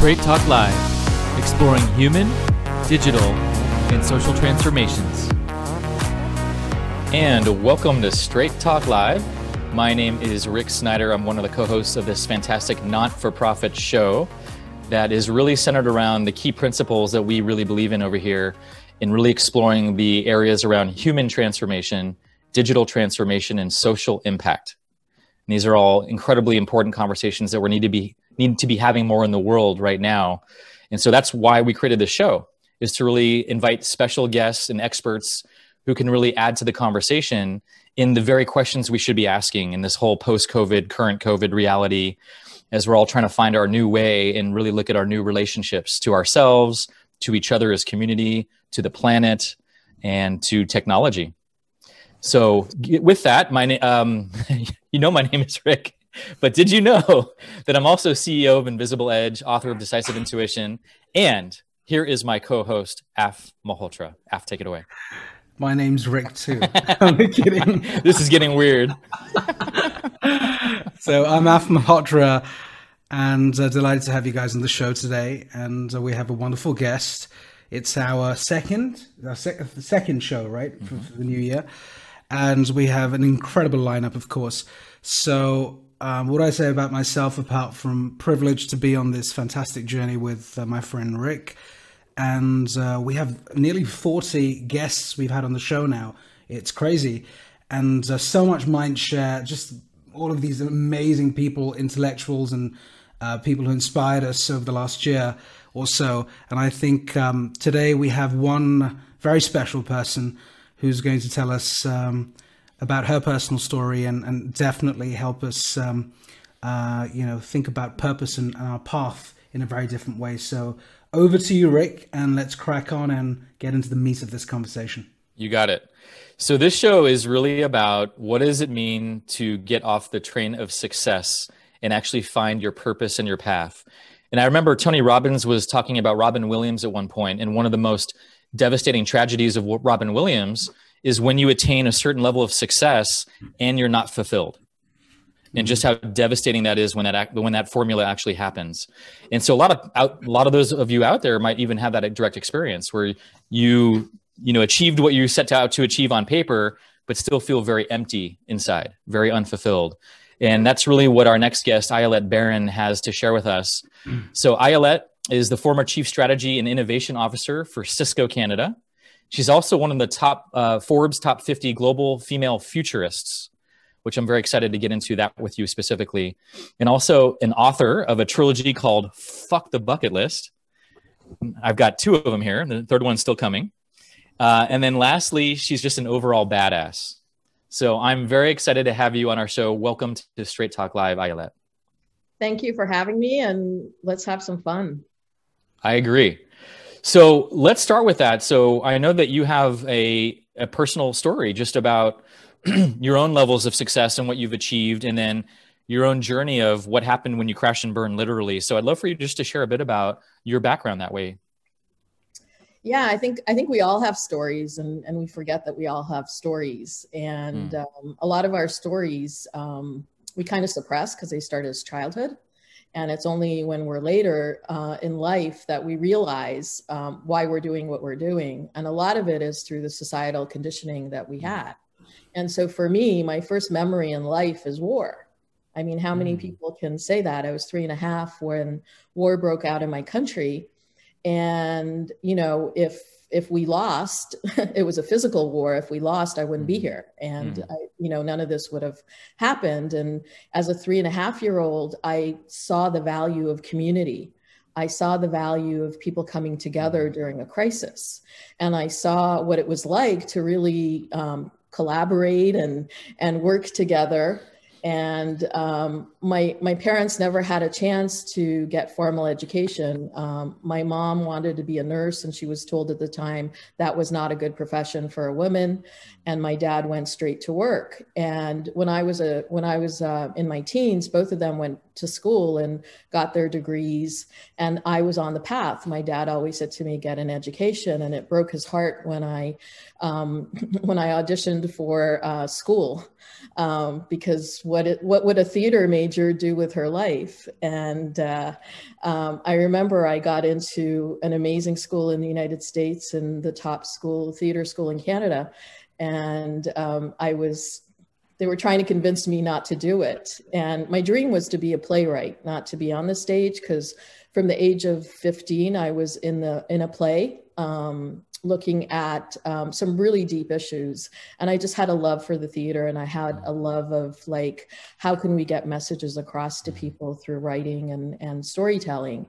Straight Talk Live, exploring human, digital, and social transformations. And welcome to Straight Talk Live. My name is Rick Snyder. I'm one of the co hosts of this fantastic not for profit show that is really centered around the key principles that we really believe in over here in really exploring the areas around human transformation, digital transformation, and social impact. And these are all incredibly important conversations that we need to be need to be having more in the world right now. And so that's why we created this show is to really invite special guests and experts who can really add to the conversation in the very questions we should be asking in this whole post-COVID, current COVID reality as we're all trying to find our new way and really look at our new relationships to ourselves, to each other as community, to the planet, and to technology. So, with that, my um, you know my name is Rick, but did you know that I'm also CEO of Invisible Edge, author of Decisive Intuition, and here is my co-host Af Malhotra. Af, take it away. My name's Rick too. I'm kidding. this is getting weird. so I'm Af Malhotra, and uh, delighted to have you guys on the show today. And uh, we have a wonderful guest. It's our second, our sec- second show, right, for, mm-hmm. for the new year and we have an incredible lineup, of course. So, um, what I say about myself, apart from privileged to be on this fantastic journey with uh, my friend Rick, and uh, we have nearly 40 guests we've had on the show now. It's crazy. And uh, so much mind share, just all of these amazing people, intellectuals, and uh, people who inspired us over the last year or so. And I think um, today we have one very special person who's going to tell us um, about her personal story and, and definitely help us, um, uh, you know, think about purpose and, and, our path in a very different way. So over to you, Rick, and let's crack on and get into the meat of this conversation. You got it. So this show is really about what does it mean to get off the train of success and actually find your purpose and your path. And I remember Tony Robbins was talking about Robin Williams at one point, and one of the most devastating tragedies of Robin Williams is when you attain a certain level of success and you're not fulfilled. And just how devastating that is when that when that formula actually happens, and so a lot of out, a lot of those of you out there might even have that direct experience where you you know achieved what you set out to achieve on paper, but still feel very empty inside, very unfulfilled. And that's really what our next guest, Ayelet Baron, has to share with us. So Ayelet is the former chief strategy and innovation officer for Cisco Canada. She's also one of the top uh, Forbes top 50 global female futurists, which I'm very excited to get into that with you specifically. And also an author of a trilogy called Fuck the Bucket List. I've got two of them here. The third one's still coming. Uh, and then lastly, she's just an overall badass. So I'm very excited to have you on our show. Welcome to Straight Talk Live, Ayelet. Thank you for having me, and let's have some fun. I agree. So let's start with that. So I know that you have a, a personal story just about your own levels of success and what you've achieved, and then your own journey of what happened when you crashed and burned, literally. So I'd love for you just to share a bit about your background that way. Yeah, I think I think we all have stories, and and we forget that we all have stories, and mm. um, a lot of our stories um, we kind of suppress because they start as childhood and it's only when we're later uh, in life that we realize um, why we're doing what we're doing. And a lot of it is through the societal conditioning that we had. And so for me, my first memory in life is war. I mean, how many mm. people can say that? I was three and a half when war broke out in my country. And, you know, if if we lost, it was a physical war. If we lost, I wouldn't be mm-hmm. here. And, mm. I, you know, none of this would have happened. And as a three and a half year old, I saw the value of community. I saw the value of people coming together mm-hmm. during a crisis. And I saw what it was like to really um, collaborate and, and work together and um, my my parents never had a chance to get formal education. Um, my mom wanted to be a nurse, and she was told at the time that was not a good profession for a woman. And my dad went straight to work. And when I was a when I was uh, in my teens, both of them went to school and got their degrees, and I was on the path. My dad always said to me, "Get an education," and it broke his heart when I um, when I auditioned for uh, school um, because what it, what would a theater major do with her life? And uh, um, I remember I got into an amazing school in the United States and the top school, theater school in Canada. And um, I was, they were trying to convince me not to do it. And my dream was to be a playwright, not to be on the stage, because from the age of 15, I was in the in a play. Um, looking at um, some really deep issues. And i just had a love for the theater and i had a love of like how can we get messages across to people through writing and, and storytelling?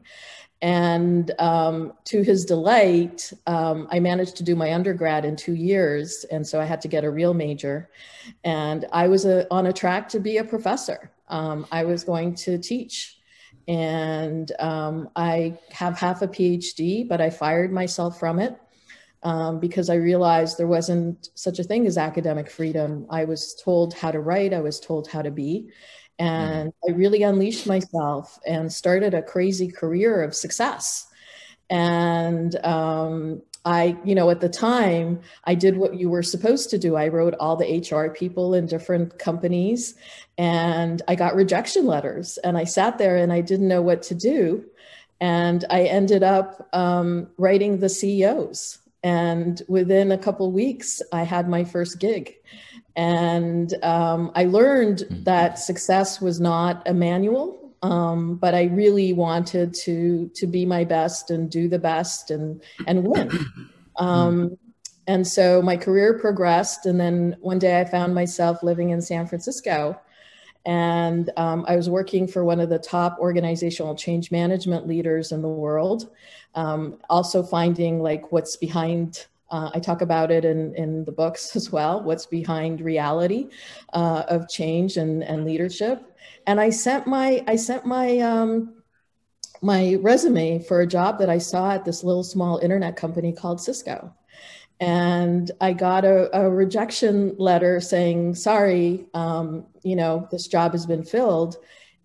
And um, to his delight um, i managed to do my undergrad in two years and so i had to get a real major. And i was a, on a track to be a professor. Um, i was going to teach and um, i have half a phd but i fired myself from it um, because I realized there wasn't such a thing as academic freedom. I was told how to write, I was told how to be. And mm-hmm. I really unleashed myself and started a crazy career of success. And um, I, you know, at the time, I did what you were supposed to do. I wrote all the HR people in different companies and I got rejection letters. And I sat there and I didn't know what to do. And I ended up um, writing the CEOs and within a couple weeks, I had my first gig. And um, I learned hmm. that success was not a manual, um, but I really wanted to to be my best and do the best and and win. Um, and so my career progressed, and then one day I found myself living in San Francisco, and um, I was working for one of the top organizational change management leaders in the world. Um, also finding like what's behind uh, I talk about it in, in the books as well, what's behind reality uh, of change and, and leadership. And I sent my I sent my um, my resume for a job that I saw at this little small internet company called Cisco. And I got a, a rejection letter saying, sorry, um, you know, this job has been filled.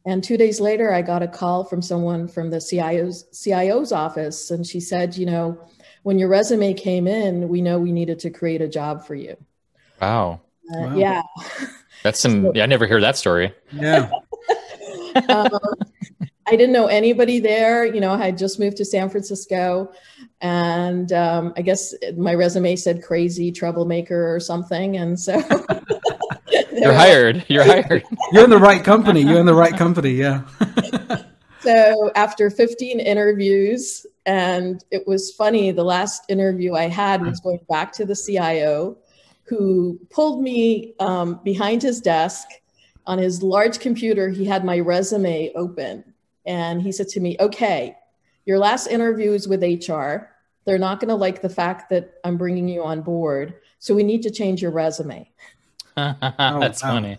And two days later, I got a call from someone from the CIO's, CIO's office. And she said, you know, when your resume came in, we know we needed to create a job for you. Wow. Uh, wow. Yeah. That's some, so, yeah, I never hear that story. Yeah. Um, I didn't know anybody there. You know, I had just moved to San Francisco. And um, I guess my resume said crazy troublemaker or something. And so You're hired. You're hired. You're in the right company. You're in the right company. Yeah. so after 15 interviews, and it was funny, the last interview I had was going back to the CIO who pulled me um, behind his desk on his large computer. He had my resume open and he said to me, Okay, your last interview is with HR. They're not going to like the fact that I'm bringing you on board. So we need to change your resume. That's oh, funny.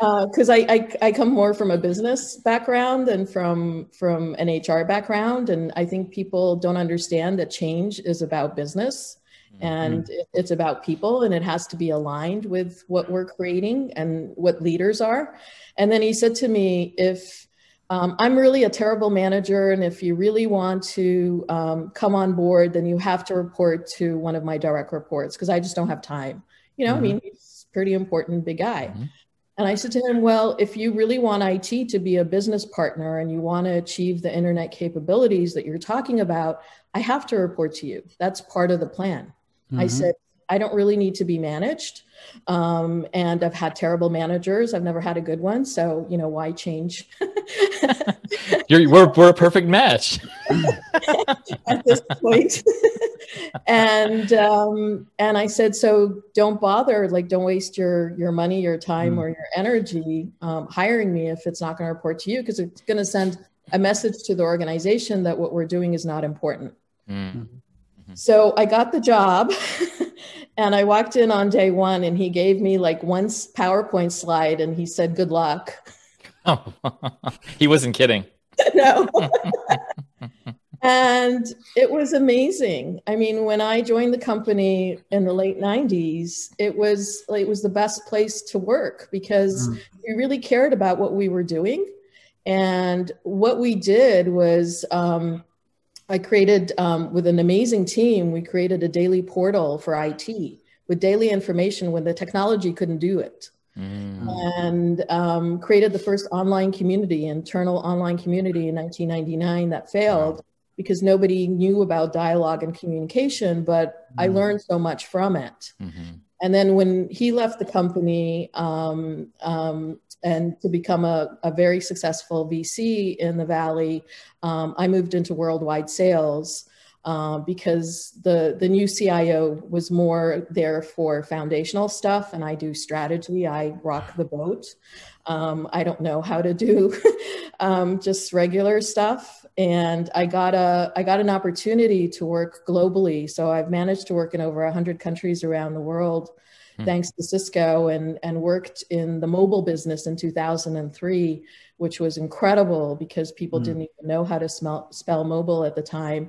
Because uh, I, I, I come more from a business background than from from an HR background, and I think people don't understand that change is about business. And mm-hmm. it's about people, and it has to be aligned with what we're creating and what leaders are. And then he said to me, if um, I'm really a terrible manager, and if you really want to um, come on board, then you have to report to one of my direct reports because I just don't have time. You know, mm-hmm. I mean, he's pretty important big guy. Mm-hmm. And I said to him, Well, if you really want IT to be a business partner and you want to achieve the internet capabilities that you're talking about, I have to report to you. That's part of the plan. Mm-hmm. I said, I don't really need to be managed. Um, and I've had terrible managers. I've never had a good one. So, you know, why change? You're, we're, we're a perfect match. At this point. and, um, and I said, so don't bother, like, don't waste your, your money, your time mm. or your energy um, hiring me if it's not going to report to you, because it's going to send a message to the organization that what we're doing is not important. Mm. So I got the job. And I walked in on day one and he gave me like one PowerPoint slide and he said, Good luck. Oh, he wasn't kidding. no. and it was amazing. I mean, when I joined the company in the late 90s, it was like it was the best place to work because mm. we really cared about what we were doing. And what we did was um, I created um, with an amazing team, we created a daily portal for IT with daily information when the technology couldn't do it. mm. and um, created the first online community, internal online community in 1999 that failed because nobody knew about dialogue and communication, but mm. I learned so much from it. Mm-hmm. And then when he left the company um, um, and to become a, a, very successful VC in the Valley, um, I moved into worldwide sales uh, because the the new CIO was more there for foundational stuff, and I do strategy. I rock the boat. Um, I don't know how to do um, just regular stuff, and I got a I got an opportunity to work globally. So I've managed to work in over hundred countries around the world, hmm. thanks to Cisco, and and worked in the mobile business in 2003 which was incredible because people mm. didn't even know how to smell, spell mobile at the time.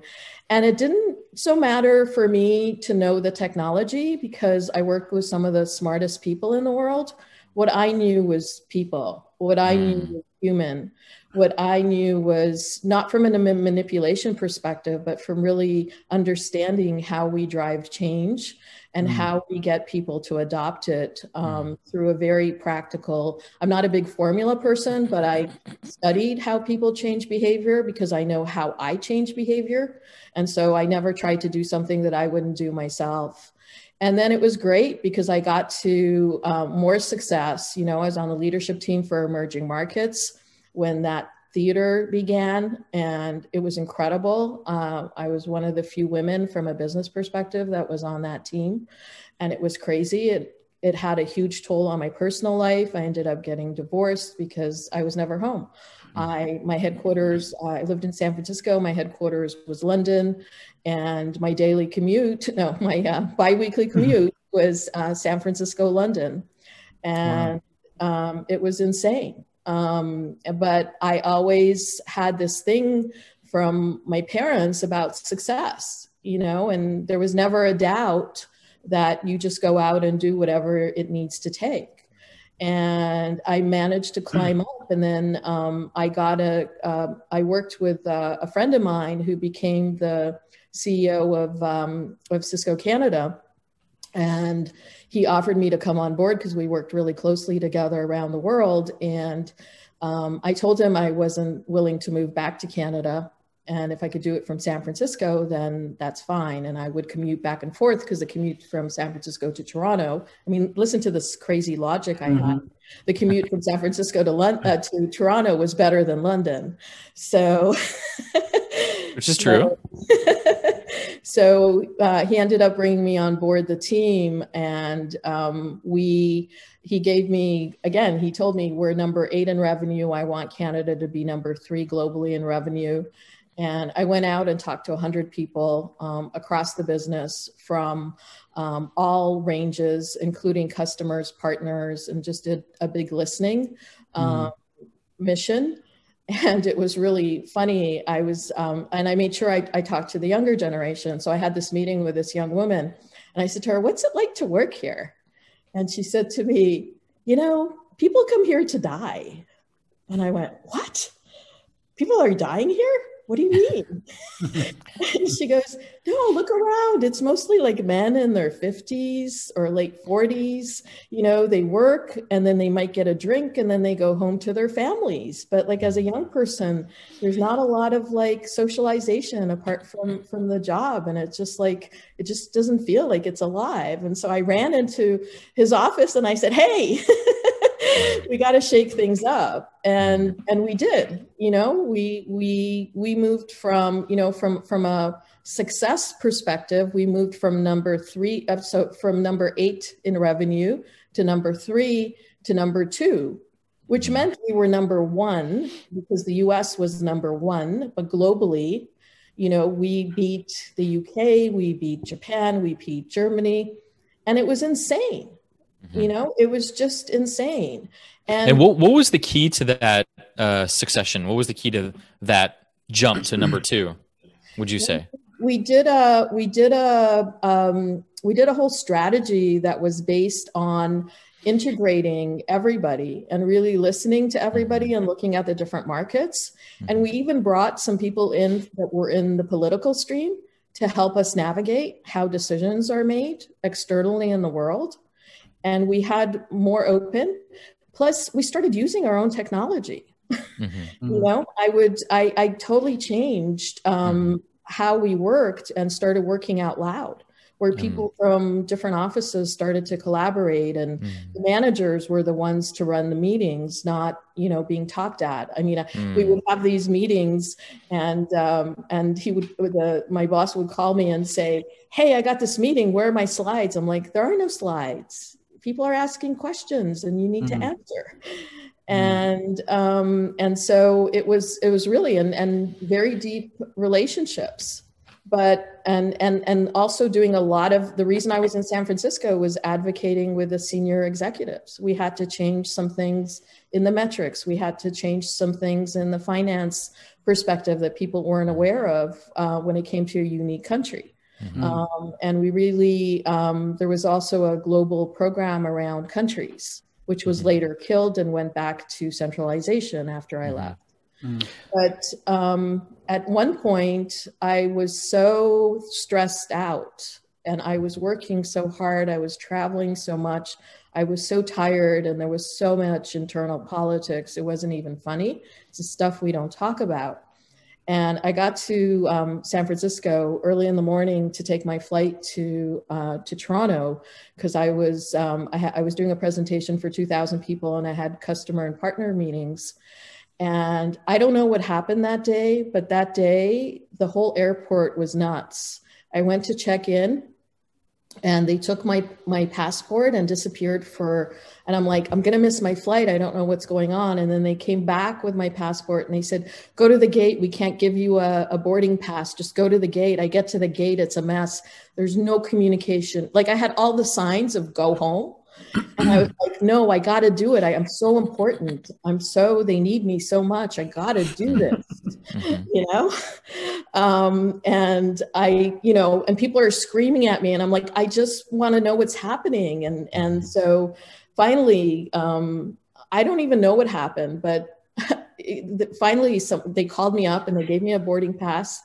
And it didn't so matter for me to know the technology because I worked with some of the smartest people in the world. What I knew was people, what I mm. knew was human. What I knew was not from a manipulation perspective, but from really understanding how we drive change and mm. how we get people to adopt it um, mm. through a very practical. I'm not a big formula person, but I studied how people change behavior because I know how I change behavior. And so I never tried to do something that I wouldn't do myself. And then it was great because I got to um, more success. You know, I was on the leadership team for emerging markets when that theater began, and it was incredible. Uh, I was one of the few women from a business perspective that was on that team, and it was crazy. It it had a huge toll on my personal life. I ended up getting divorced because I was never home. Mm-hmm. I my headquarters. Uh, I lived in San Francisco. My headquarters was London, and my daily commute, no, my uh, biweekly mm-hmm. commute was uh, San Francisco, London, and wow. um, it was insane. Um, but I always had this thing from my parents about success, you know, and there was never a doubt that you just go out and do whatever it needs to take. And I managed to climb up, and then um, I got a. Uh, I worked with uh, a friend of mine who became the CEO of um, of Cisco Canada, and he offered me to come on board because we worked really closely together around the world. And um, I told him I wasn't willing to move back to Canada. And if I could do it from San Francisco, then that's fine. And I would commute back and forth because the commute from San Francisco to Toronto. I mean, listen to this crazy logic I mm-hmm. had. The commute from San Francisco to London uh, to Toronto was better than London. So, which is true. so uh, he ended up bringing me on board the team, and um, we he gave me again. He told me we're number eight in revenue. I want Canada to be number three globally in revenue. And I went out and talked to 100 people um, across the business from um, all ranges, including customers, partners, and just did a big listening mm. mission and it was really funny. I was, um, and I made sure I, I talked to the younger generation. So I had this meeting with this young woman, and I said to her, What's it like to work here? And she said to me, You know, people come here to die. And I went, What? People are dying here? What do you mean? she goes, no, look around. It's mostly like men in their 50s or late 40s. You know, they work and then they might get a drink and then they go home to their families. But like as a young person, there's not a lot of like socialization apart from from the job. And it's just like it just doesn't feel like it's alive. And so I ran into his office and I said, Hey, we got to shake things up and mm-hmm. and we did you know we we we moved from you know from from a success perspective we moved from number three uh, so from number eight in revenue to number three to number two which mm-hmm. meant we were number one because the us was number one but globally you know we beat the uk we beat japan we beat germany and it was insane Mm-hmm. You know, it was just insane. And, and what, what was the key to that uh, succession? What was the key to that jump to number two? Would you say? We did a we did a um, we did a whole strategy that was based on integrating everybody and really listening to everybody mm-hmm. and looking at the different markets. And mm-hmm. we even brought some people in that were in the political stream to help us navigate how decisions are made externally in the world and we had more open. Plus, we started using our own technology. Mm-hmm. you know, I would, I, I totally changed um, mm-hmm. how we worked and started working out loud where mm. people mm. from different offices started to collaborate and mm. the managers were the ones to run the meetings not you know being talked at i mean mm. we would have these meetings and um, and he would the my boss would call me and say hey i got this meeting where are my slides i'm like there are no slides people are asking questions and you need mm-hmm. to answer mm. and um, and so it was it was really and and very deep relationships but and and and also doing a lot of the reason I was in San Francisco was advocating with the senior executives. We had to change some things in the metrics. We had to change some things in the finance perspective that people weren't aware of uh, when it came to a unique country. Mm-hmm. Um, and we really um, there was also a global program around countries, which was mm-hmm. later killed and went back to centralization after I mm-hmm. left. Mm. But um, at one point, I was so stressed out and I was working so hard. I was traveling so much. I was so tired and there was so much internal politics. It wasn't even funny. It's the stuff we don't talk about. And I got to um, San Francisco early in the morning to take my flight to uh, to Toronto because I was um, I, ha- I was doing a presentation for 2,000 people and I had customer and partner meetings. And I don't know what happened that day, but that day, the whole airport was nuts. I went to check in and they took my my passport and disappeared for and i'm like i'm to miss my flight. I don't know what's going on. And then they came back with my passport and they said go to the gate. We can't give you a, a boarding pass. Just go to the gate. I get to the gate. It's a mess. There's no communication. Like i had all the signs of go home and I was like, no, I got to do it. I am so important. I'm so, they need me so much. I got to do this, mm-hmm. you know? Um, and I, you know, and people are screaming at me and I'm like, I just want to know what's happening. And, and mm-hmm. so finally, um, I don't even know what happened, but finally some, they called me up and they gave me a boarding pass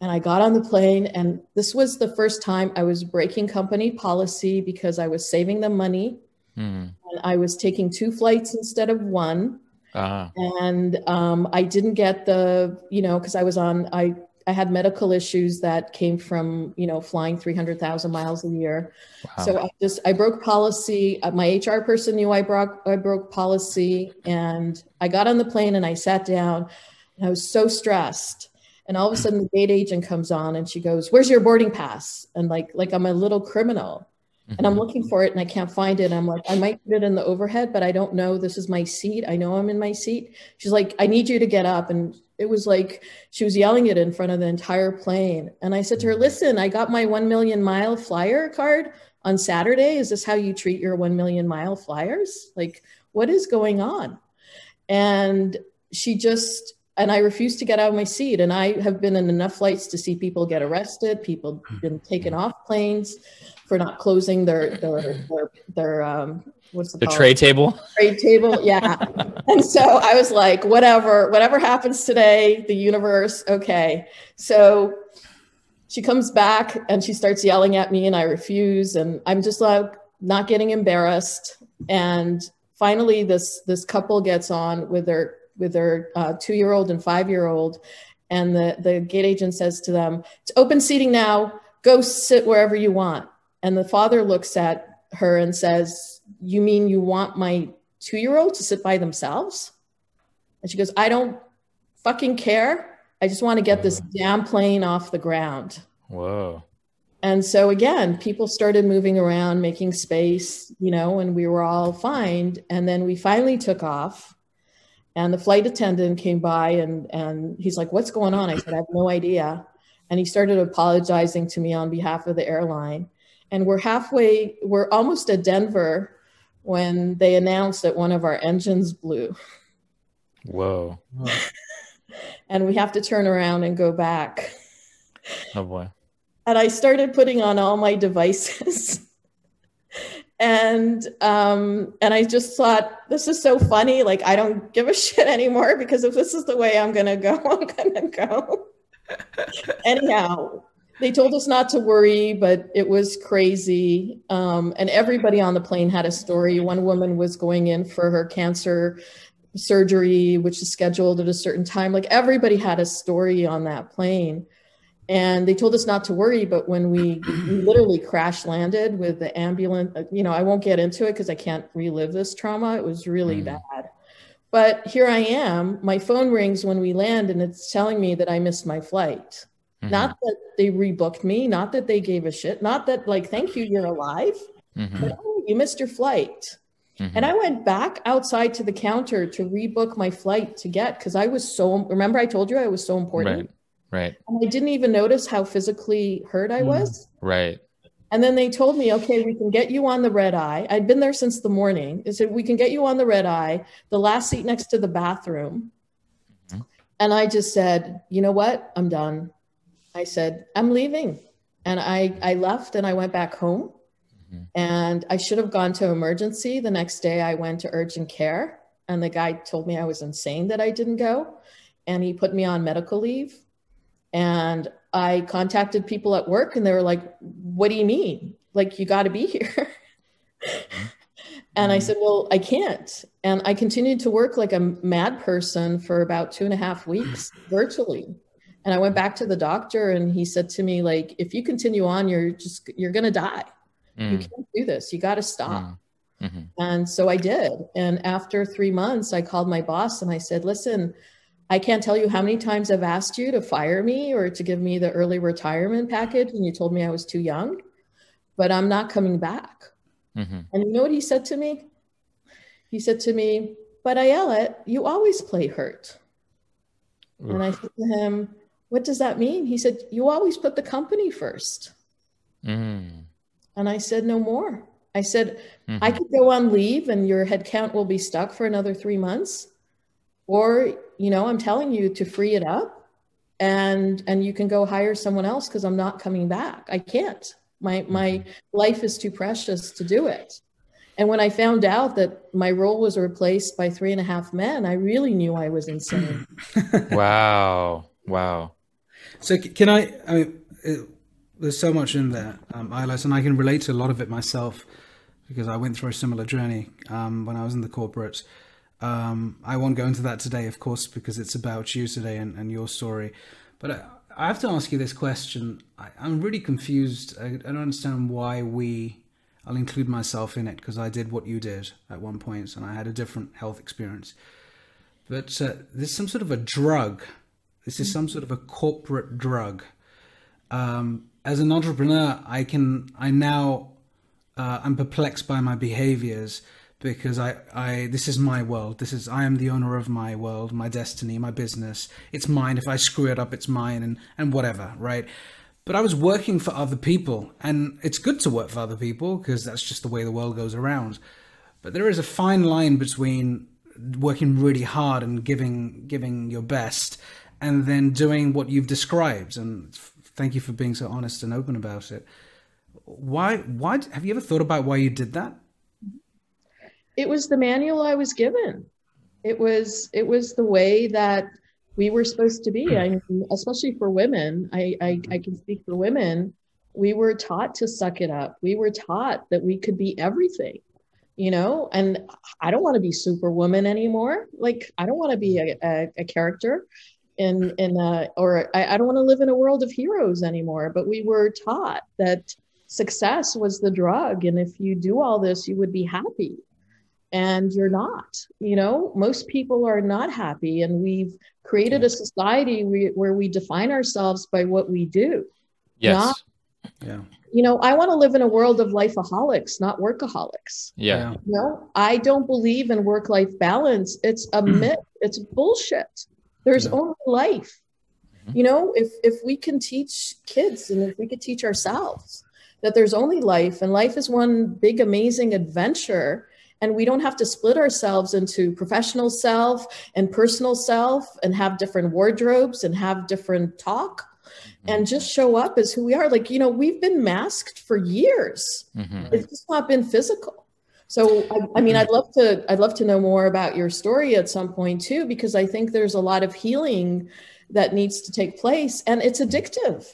and I got on the plane, and this was the first time I was breaking company policy because I was saving them money. Mm. And I was taking two flights instead of one. Uh-huh. And um, I didn't get the, you know, because I was on, I, I had medical issues that came from, you know, flying 300,000 miles a year. Wow. So I just, I broke policy. Uh, my HR person knew I broke, I broke policy. And I got on the plane and I sat down. And I was so stressed and all of a sudden the gate agent comes on and she goes where's your boarding pass? And like like i'm a little criminal. And i'm mm-hmm. looking for it and i can't find it. I'm like i might put it in the overhead but i don't know. This is my seat. I know i'm in my seat. She's like i need you to get up. And it was like she was yelling it in front of the entire plane. And i said to her mm-hmm. listen i got my 1 million mile flyer card on saturday. Is this how you treat your 1 million mile flyers? Like what is going on? And she just and I refused to get out of my seat. And I have been in enough flights to see people get arrested, people been taken off planes for not closing their their their, their um, what's the, the tray table? Tray table, yeah. and so I was like, whatever, whatever happens today, the universe, okay. So she comes back and she starts yelling at me, and I refuse, and I'm just like not getting embarrassed. And finally, this this couple gets on with their with their uh, two-year-old and five-year-old, and the the gate agent says to them, "It's open seating now. Go sit wherever you want." And the father looks at her and says, "You mean you want my two-year-old to sit by themselves?" And she goes, "I don't fucking care. I just want to get this damn plane off the ground." Whoa. And so again, people started moving around, making space, you know, and we were all fine. And then we finally took off and the flight attendant came by and, and he's like, What's going on? I said, I have no idea. And he started apologizing to me on behalf of the airline. And we're halfway, we're almost at Denver when they announced that one of our engines blew. Whoa. and we have to turn around and go back. Oh boy. And I started putting on all my devices and um and i just thought this is so funny like i don't give a shit anymore because if this is the way i'm gonna go i'm gonna go anyhow they told us not to worry, but it was crazy. Um, and everybody on the plane had a story. One woman was going in for her cancer surgery, which is scheduled at a certain time. Like everybody had a story on that plane. And they told us not to worry, but when we, we literally crash landed with the ambulance, uh, you know, I won't get into it because I can't relive this trauma. It was really mm. bad. But here I am. My phone rings when we land, and it's telling me that I missed my flight. Mm-hmm. Not that they rebooked me, not that they gave a shit, not that, like, thank you, you're alive. Mm-hmm. But, oh, you missed your flight. Mm-hmm. And I went back outside to the counter to rebook my flight to get because I was so remember I told you I was so important. Right. Right. And I didn't even notice how physically hurt I mm. was. Right. And then they told me, okay, we can get you on the red eye. I'd been there since the morning. They said, we can get you on the red eye, the last seat next to the bathroom. Mm-hmm. And I just said, you know what? I'm done. I said, I'm leaving. And I, I left and I went back home. Mm-hmm. And I should have gone to emergency. The next day, I went to urgent care, and the guy told me I was insane that I didn't go. And he put me on medical leave. And I contacted people at work, and they were like, What do you mean? Like, you got to be here. and I mm-hmm. said, Well, I can't. And I continued to work like a mad person for about two and a half weeks virtually. And I went back to the doctor, and he said to me, like, if you continue on, you're just, you're going to die. Mm. You can't do this. You got to stop. Mm. Mm-hmm. And so I did. And after three months, I called my boss and I said, listen, I can't tell you how many times I've asked you to fire me or to give me the early retirement package. And you told me I was too young, but I'm not coming back. Mm-hmm. And you know what he said to me? He said to me, but Ayala, you always play hurt. Oof. And I said to him, what does that mean? He said, you always put the company first. Mm. And I said, no more. I said, mm-hmm. I could go on leave and your headcount will be stuck for another three months. Or, you know, I'm telling you to free it up and and you can go hire someone else because I'm not coming back. I can't. My my mm-hmm. life is too precious to do it. And when I found out that my role was replaced by three and a half men, I really knew I was insane. wow. Wow. So can I, I mean, there's so much in there, um, Ayelet, and I can relate to a lot of it myself because I went through a similar journey um, when I was in the corporates. Um, I won't go into that today, of course, because it's about you today and, and your story. But I, I, have to ask you this question. I, am really confused. I, I, don't understand why we. I'll include myself in it because I did what you did at one point, and I had a different health experience. But uh, there's some sort of a drug. This is some sort of a corporate drug. Um, as an entrepreneur, I can I now uh, I'm perplexed by my behaviors because I, I this is my world. This is I am the owner of my world, my destiny, my business. It's mine. If I screw it up, it's mine, and and whatever, right? But I was working for other people, and it's good to work for other people because that's just the way the world goes around. But there is a fine line between working really hard and giving giving your best, and then doing what you've described. And thank you for being so honest and open about it. Why? Why have you ever thought about why you did that? It was the manual I was given. It was it was the way that we were supposed to be. Hmm. I mean, especially for women. I, I hmm. I can speak for women. We were taught to suck it up. We were taught that we could be everything you know and i don't want to be superwoman anymore like i don't want to be a, a, a character in in a, or I, I don't want to live in a world of heroes anymore but we were taught that success was the drug and if you do all this you would be happy and you're not you know? Most people are not happy and we've created a society we, where we define ourselves by what we do. Yes. Not, yeah. you know i want to live in a world of lifeaholics not workaholics. Yeah. You know? I don't believe in work life balance. It's a myth. It's bullshit. There's yeah. only life. Mm-hmm. You know, if if we can teach kids and if we could teach ourselves that there's only life and life is one big amazing adventure and we don't have to split ourselves into professional self and personal self and have different wardrobes and have different talk mm-hmm. and just show up as who we are like you know we've been masked for years mm-hmm. it's just not been physical so I, I, mean, I'd love to I'd love to know more about your story at some point too, because I think there's a lot of healing that needs to take place, and it's addictive.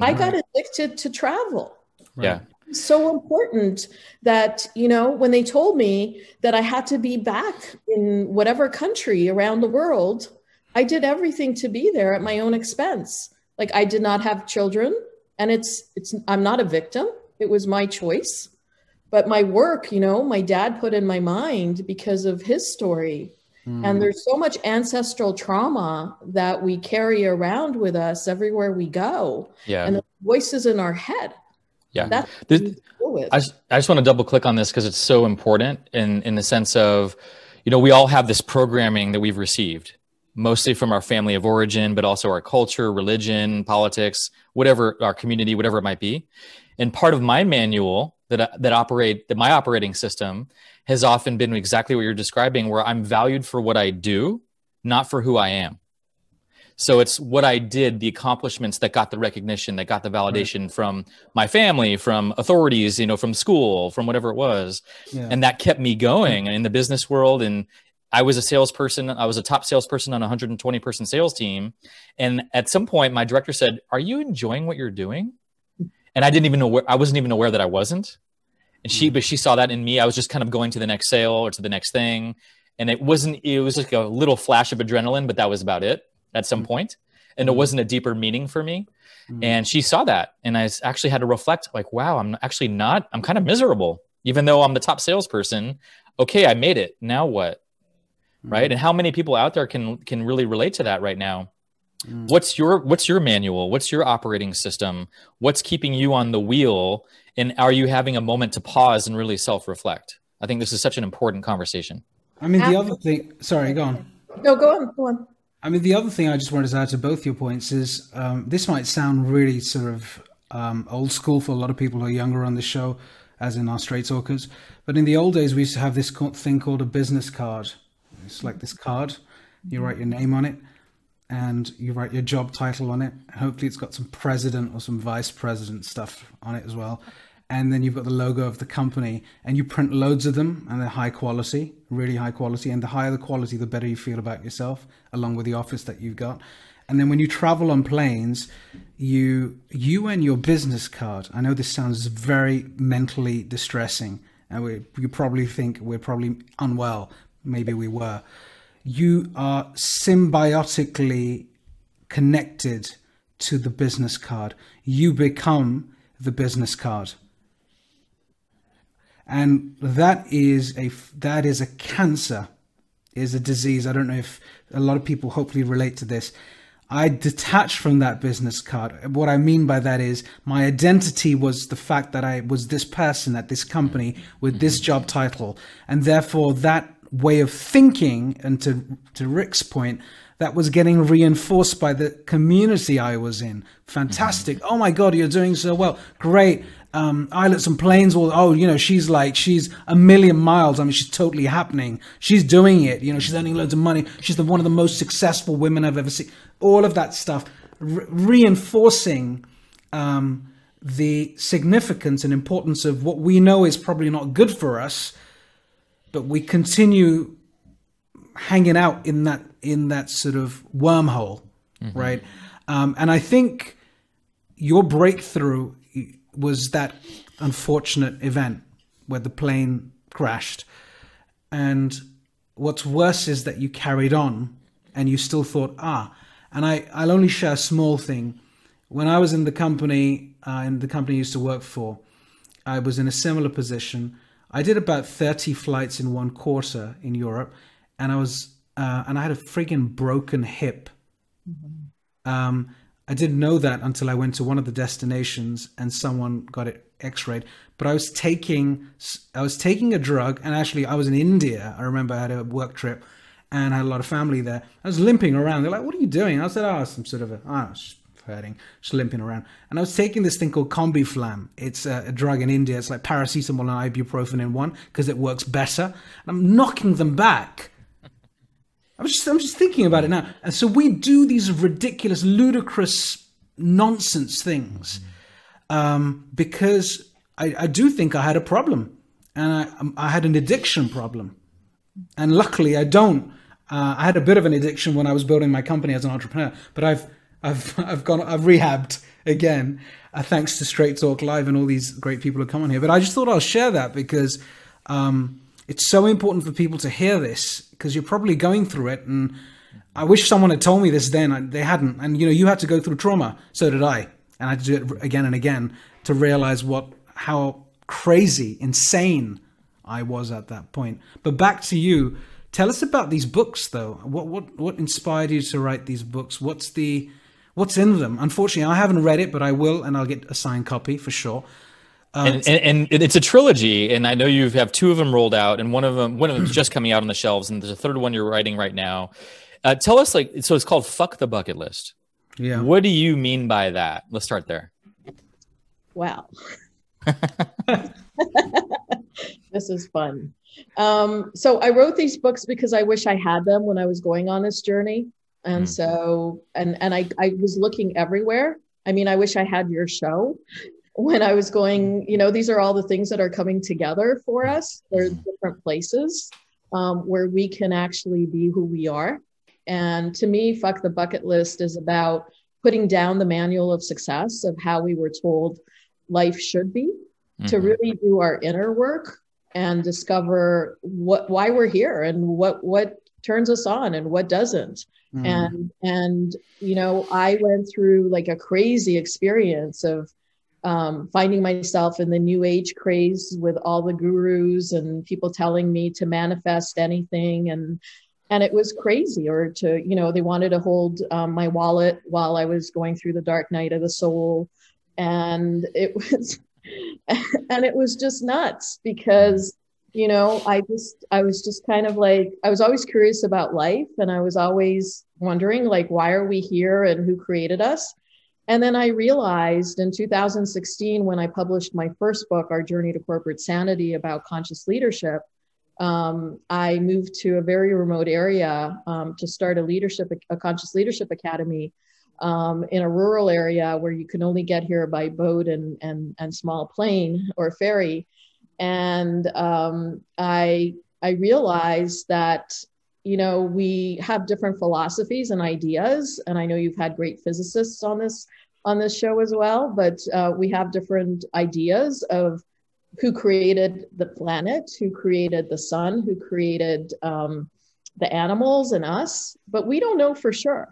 I got addicted to travel. Right. Yeah. So important that, you know, when they told me that I had to be back in whatever country around the world, I did everything to be there at my own expense. Like I did not have children and it's it's I'm not a victim. It was my choice. But my work, you know, my dad put in my mind because of his story Mm. And there's so much ancestral trauma that we carry around with us everywhere we go. Yeah. And the voices in our head. Yeah. That's I, just, I just want to double click on this because it's so important in, in the sense of, you know, we all have this programming that we've received, mostly from our family of origin, but also our culture, religion, politics, whatever our community, whatever it might be. And part of my manual that, that operate, that my operating system has often been exactly what you're describing, where I'm valued for what I do, not for who I am. So it's what I did, the accomplishments that got the recognition, that got the validation right. from my family, from authorities, you know, from school, from whatever it was. Yeah. And that kept me going in the business world. And I was a salesperson. I was a top salesperson on a 120 person sales team. And at some point, my director said, Are you enjoying what you're doing? And I didn't even know where I wasn't even aware that I wasn't and she mm. but she saw that in me i was just kind of going to the next sale or to the next thing and it wasn't it was like a little flash of adrenaline but that was about it at some point and it mm-hmm. wasn't a deeper meaning for me mm-hmm. and she saw that and i actually had to reflect like wow i'm actually not i'm kind of miserable even though i'm the top salesperson okay i made it now what right mm-hmm. and how many people out there can can really relate to that right now Mm. What's your what's your manual? What's your operating system? What's keeping you on the wheel? And are you having a moment to pause and really self-reflect? I think this is such an important conversation. I mean, the other thing. Sorry, go on. No, go on. Go on. I mean, the other thing I just wanted to add to both your points is um, this might sound really sort of um, old school for a lot of people who are younger on the show, as in our straight talkers. But in the old days, we used to have this thing called a business card. It's like this card. You write your name on it and you write your job title on it. Hopefully, it's got some president or some vice president stuff on it as well. And then you've got the logo of the company, and you print loads of them, and they're high quality, really high quality. And the higher the quality, the better you feel about yourself, along with the office that you've got. And then when you travel on planes, you you and your business card. I know this sounds very mentally distressing, and we, you probably think we're probably unwell. Maybe we were you are symbiotically connected to the business card. You become the business card. And that is a that is a cancer, is a disease. I don't know if a lot of people hopefully relate to this. I detached from that business card. What I mean by that is my identity was the fact that I was this person at this company with this job title. And therefore that way of thinking, and to to Rick's point, that was getting reinforced by the community I was in. Fantastic! Mm-hmm. Oh my God, you're doing so well. Great. Um, Ayelet's and planes. Well, oh, you know, she's like she's a million miles. I mean, she's totally happening. She's doing it. You know, she's earning loads of money. She's the, one of the most successful women I've ever seen. All of that stuff, re- reinforcing. Um, the significance and importance of what we know is probably not good for us, but we continue hanging out in that in that sort of wormhole, mm-hmm. right? Um, and I think your breakthrough was that unfortunate event where the plane crashed, and what's worse is that you carried on and you still thought, ah. And I, I'll only share a small thing. When I was in the company, uh, in the company I used to work for, I was in a similar position I did about 30 flights in one quarter in Europe, and I was uh, and I had a freaking broken hip. Mm-hmm. Um, I didn't know that until I went to one of the destinations and someone got it X-rayed. But I was taking I was taking a drug, and actually I was in India. I remember I had a work trip, and I had a lot of family there. I was limping around. They're like, "What are you doing?" I said, "Oh, some sort of a oh, hurting, just limping around. And I was taking this thing called Combiflam. It's a, a drug in India. It's like paracetamol and ibuprofen in one because it works better. And I'm knocking them back. I'm just, I'm just thinking about it now. And so we do these ridiculous, ludicrous, nonsense things um, because I, I do think I had a problem, and I, um, I had an addiction problem. And luckily, I don't. Uh, I had a bit of an addiction when I was building my company as an entrepreneur, but I've I've I've gone I've rehabbed again, uh, thanks to Straight Talk Live and all these great people who come on here. But I just thought I'll share that because um, it's so important for people to hear this because you're probably going through it. And I wish someone had told me this then. They hadn't. And, you know, you had to go through trauma. So did I. And I had to do it again and again to realize what, how crazy, insane I was at that point. But back to you. Tell us about these books, though. What what what inspired you to write these books? What's the what's in them? Unfortunately, I haven't read it, but I will, and I'll get a signed copy for sure. Um, and, and, and, it's a trilogy, and I know you have two of them rolled out, and one of them one of them's just coming out on the shelves, and there's a third one you're writing right now. Uh, tell us, like, so it's called "Fuck the Bucket List." Yeah. What do you mean by that? Let's start there. Wow. this is fun. Um, so I wrote these books because I wish I had them when I was going on this journey. And mm. so, and, and I, I was looking everywhere. I mean, I wish I had your show when I was going, you know, these are all the things that are coming together for us. There's mm-hmm. different places um, where we can actually be who we are. And to me, Fuck the Bucket List is about putting down the manual of success of how we were told life should be mm-hmm. to really do our inner work and discover what why we're here and what what turns us on and what doesn't mm. and and you know i went through like a crazy experience of um, finding myself in the new age craze with all the gurus and people telling me to manifest anything. And and it was crazy or to you know they wanted to hold um, my wallet while i was going through the dark night of the soul. And it was and it was just nuts because you know i just i was just kind of like i was always curious about life. And i was always wondering like why are we here and who created us and then i realized in 2016 when i published my first book our journey to corporate sanity about conscious leadership um, i moved to a very remote area um, to start a leadership a conscious leadership academy um, in a rural area where you can only get here by boat and, and, and small plane or ferry. And um, I, I realized that, you know, we have different philosophies and ideas. And I know you've had great physicists on this, on this show as well, but uh, we have different ideas of who created the planet, who created the sun, who created um, the animals and us, but we don't know for sure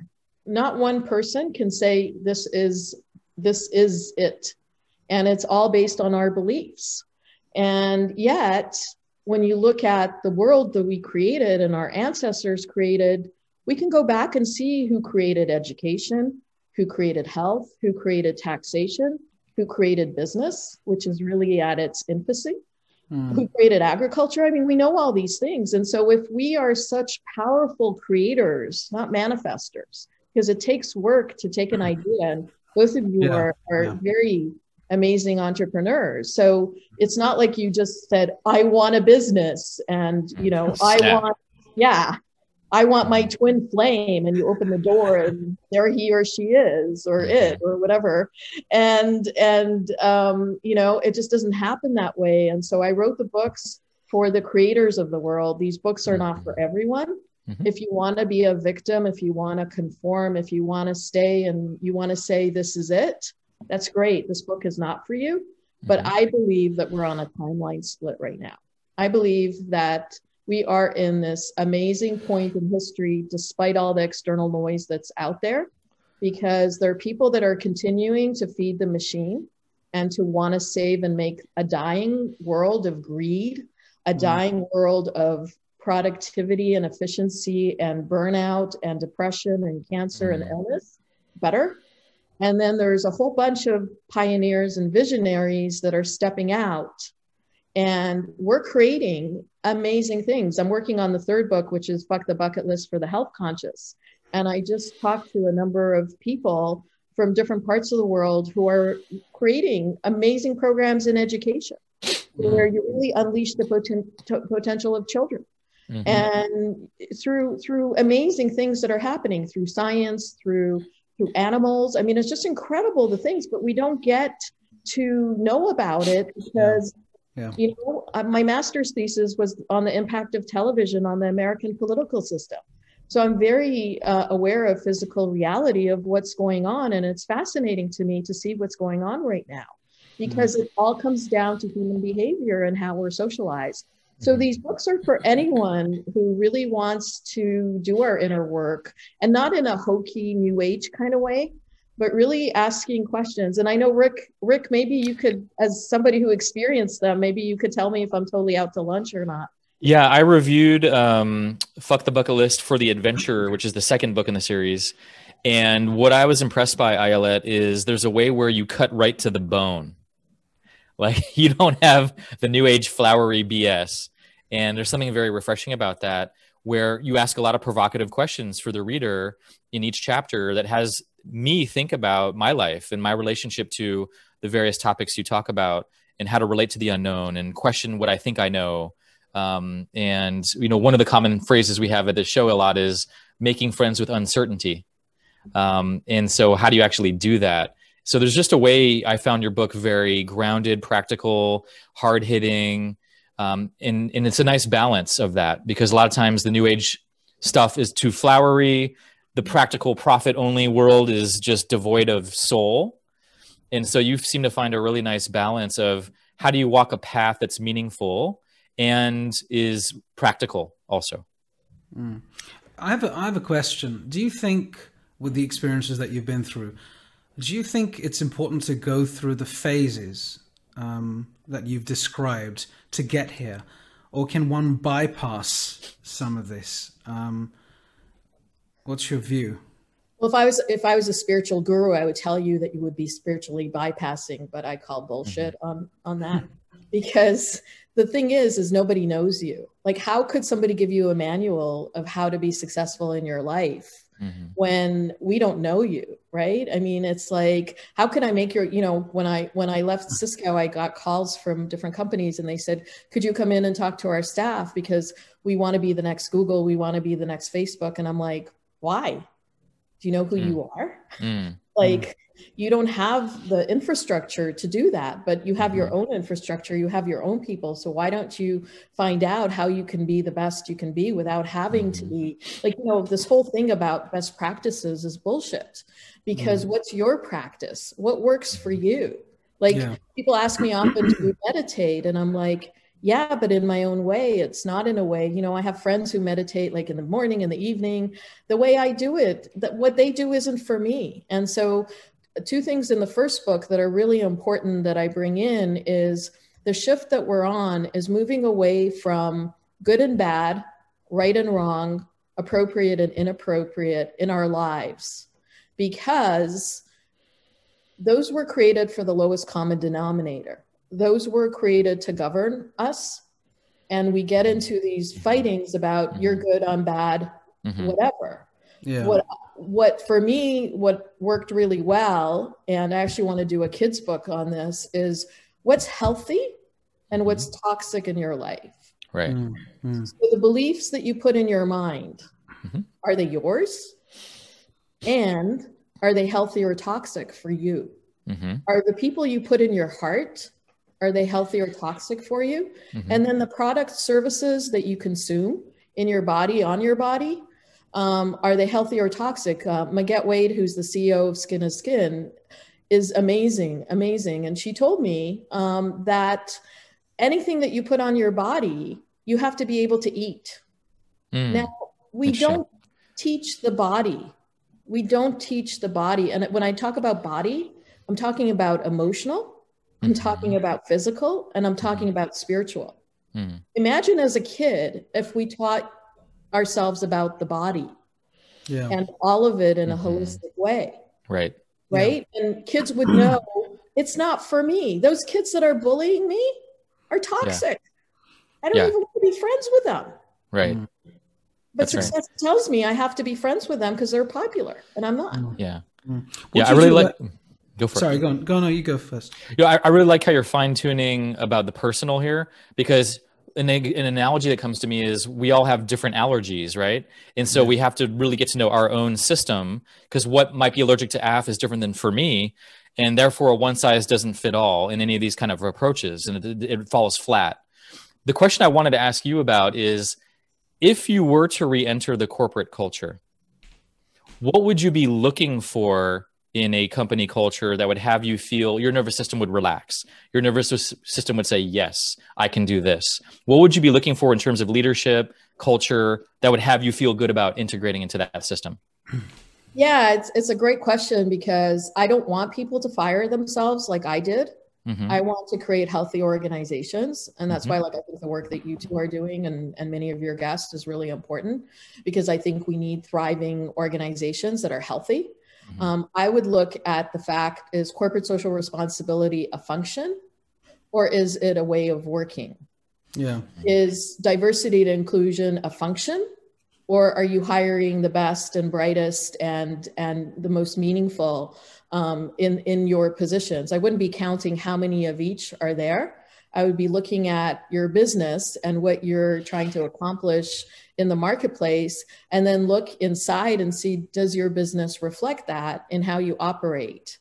not one person can say this is this is it and it's all based on our beliefs and yet when you look at the world that we created and our ancestors created we can go back and see who created education who created health who created taxation who created business which is really at its infancy mm. who created agriculture i mean we know all these things and so if we are such powerful creators not manifestors because it takes work to take an idea and both of you yeah, are, are yeah. very amazing entrepreneurs. So it's not like you just said i want a business and you know i want yeah i want my twin flame and you open the door and there he or she is or it or whatever. And and um, you know it just doesn't happen that way. And so i wrote the books for the creators of the world. These books are not for everyone. Mm-hmm. If you want to be a victim, if you want to conform, if you want to stay and you want to say, this is it, that's great. This book is not for you. But mm-hmm. I believe that we're on a timeline split right now. I believe that we are in this amazing point in history, despite all the external noise that's out there, because there are people that are continuing to feed the machine and to want to save and make a dying world of greed, a mm-hmm. dying world of productivity and efficiency and burnout and depression and cancer and mm. illness better. And then there's a whole bunch of pioneers and visionaries that are stepping out. And we're creating amazing things. I'm working on the third book, which is Fuck the Bucket List for the Health Conscious. And I just talked to a number of people from different parts of the world who are creating amazing programs in education where you really unleash the poten- potential of children. Mm-hmm. And through through amazing things that are happening through science, through through animals. I mean, it's just incredible the things, but we don't get to know about it because yeah. Yeah. you know uh, my master's thesis was on the impact of television on the American political system. So I'm very uh, aware of physical reality of what's going on. And it's fascinating to me to see what's going on right now because mm-hmm. it all comes down to human behavior and how we're socialized. So mm-hmm. these books are for anyone who really wants to do our inner work and not in a hokey new age kind of way, but really asking questions. And I know Rick, Rick, maybe you could, as somebody who experienced them, maybe you could tell me if I'm totally out to lunch or not. Yeah, I reviewed um, Fuck the Bucket List for the Adventure, which is the second book in the series. And what I was impressed by, Ayelet, is there's a way where you cut right to the bone. Like you don't have the new age flowery BS. And there's something very refreshing about that, where you ask a lot of provocative questions for the reader in each chapter that has me think about my life and my relationship to the various topics you talk about and how to relate to the unknown and question what I think I know um, and you know, one of the common phrases we have at the show a lot is making friends with uncertainty. Um, and so, how do you actually do that? So, there's just a way I found your book very grounded, practical, hard hitting, um, and and it's a nice balance of that because a lot of times the new age stuff is too flowery. The practical profit only world is just devoid of soul. And so you seem to find a really nice balance of how do you walk a path that's meaningful and is practical also. Mm. I have a, I have a question. Do you think, with the experiences that you've been through, do you think it's important to go through the phases um, that you've described to get here, or can one bypass some of this? Um, what's your view? Well, if I was if I was a spiritual guru, I would tell you that you would be spiritually bypassing, but I call bullshit mm-hmm. on on that because the thing is is nobody knows you like how could somebody give you a manual of how to be successful in your life mm-hmm. when we don't know you right i mean it's like how can i make your you know when i when i left cisco i got calls from different companies and they said could you come in and talk to our staff because we want to be the next google we want to be the next facebook and i'm like why do you know who mm. you are mm. Like you don't have the infrastructure to do that but you have your mm-hmm. own infrastructure you have your own people so why don't you find out how you can be the best you can be without having to mm-hmm. be like you know this whole thing about best practices is bullshit because mm. what's your practice what works for you like yeah. people ask me often to meditate and i'm like yeah but in my own way it's not in a way you know i have friends who meditate like in the morning in the evening. The way i do it that what they do isn't for me. And so uh, two things in the first book that are really important that I bring in is the shift that we're on is moving away from good and bad, right and wrong, appropriate and inappropriate in our lives. Because those were created for the lowest common denominator. Those were created to govern us. And we get into these fightings about you're good, I'm bad, mm-hmm. whatever. Yeah. What what for me what worked really well and i actually want to do a kids book on this is what's healthy and what's mm-hmm. toxic in your life right mm-hmm. so the beliefs that you put in your mind mm-hmm. are they yours and are they healthy or toxic for you mm-hmm. are the people you put in your heart are they healthy or toxic for you mm-hmm. and then the product services that you consume in your body on your body um, are they healthy or toxic? Uh, Magatte Wade, who's the CEO of Skin is Skin, is amazing, amazing. And she told me um, that anything that you put on your body, you have to be able to eat. Mm, now, we don't teach the body. We don't teach the body. And when I talk about body, I'm talking about emotional, I'm mm-hmm. talking about physical, and I'm talking about spiritual. Mm. Imagine as a kid if we taught ourselves about the body yeah. and all of it in a mm-hmm. holistic way. Right. Right. Yeah. And kids would know it's not for me. Those kids that are bullying me are toxic. Yeah. I don't even want to be friends with them. Right. Mm-hmm. But That's success right. tells me I have to be friends with them because they're popular and I'm not. Mm. Yeah. Mm. Yeah. I really like. Go for Sorry, it. go on. Go on. You go first. Yeah, I, I really like how you're fine tuning about the personal here because an, an analogy that comes to me is we all have different allergies, right? And so yeah. we have to really get to know our own system because what might be allergic to AF is different than for me. And therefore, a one size doesn't fit all in any of these kind of approaches and it, it falls flat. The question I wanted to ask you about is if you were to re-enter the corporate culture, what would you be looking for in a company culture that would have you feel your nervous system would relax? Your nervous system would say, "Yes, I can do this." What would you be looking for in terms of leadership, culture that would have you feel good about integrating into that system? Yeah, it's it's a great question because I don't want people to fire themselves like I did. Mm-hmm. I want to create healthy organizations. And that's mm-hmm. why, like, I think the work that you two are doing and, and many of your guests is really important because I think we need thriving organizations that are healthy. Mm-hmm. Um, I would look at the fact is corporate social responsibility a function or is it a way of working? Yeah. Is diversity and inclusion a function or are you hiring the best and brightest and and the most meaningful um, in in your positions i wouldn't be counting how many of each are there i would be looking at your business and what you're trying to accomplish in the marketplace and then look inside and see does your business reflect that in how you operate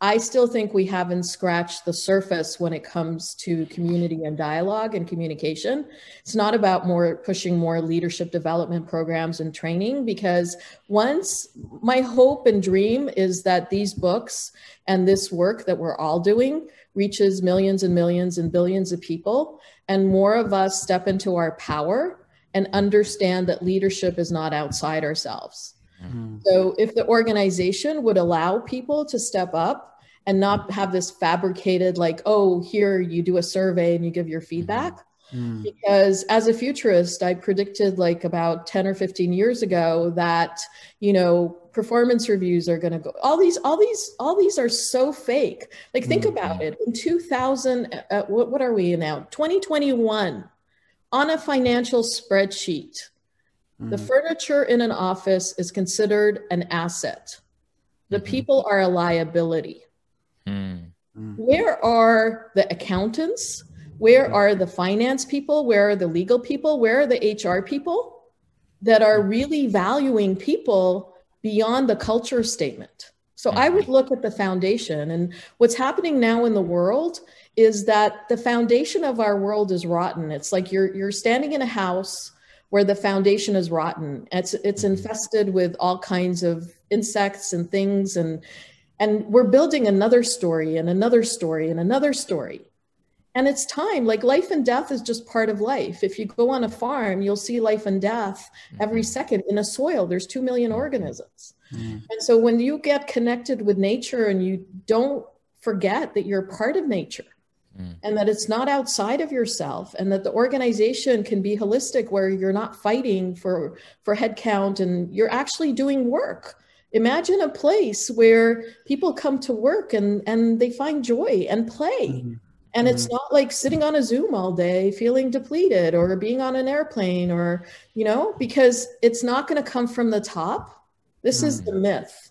I still think we haven't scratched the surface when it comes to community and dialogue and communication. It's not about more pushing more leadership development programs and training because once my hope and dream is that these books and this work that we're all doing reaches millions and millions and billions of people and more of us step into our power and understand that leadership is not outside ourselves Mm-hmm. So if the organization would allow people to step up and not have this fabricated, like, oh, here you do a survey and you give your feedback. Mm-hmm. Because as a futurist, I predicted like about 10 or 15 years ago that, you know, performance reviews are going to go all these all these all these are so fake like think mm-hmm. about it in 2000 uh, what, what are we now 2021 on a financial spreadsheet Mm. The furniture in an office is considered an asset. The mm-hmm. people are a liability. Mm. Where are the accountants? Where are the finance people? Where are the legal people? Where are the HR people that are really valuing people beyond the culture statement? So I would mm-hmm. look at the foundation. And what's happening now in the world is that the foundation of our world is rotten. It's like you're you're standing in a house where the foundation is rotten. It's it's mm-hmm. infested with all kinds of insects and things and and we're building another story and another story and another story. And it's time, like life and death is just part of life. If you go on a farm, you'll see life and death every mm-hmm. second in a soil. There's 2 million mm-hmm. organisms. Mm. And so when you get connected with nature and you don't forget that you're part of nature, Mm. and that it's not outside of yourself and that the organization can be holistic where you're not fighting for for headcount and you're actually doing work imagine a place where people come to work and and they find joy and play mm-hmm. and it's mm-hmm. not like sitting on a zoom all day feeling depleted or being on an airplane or you know because it's not going to come from the top this mm. is the myth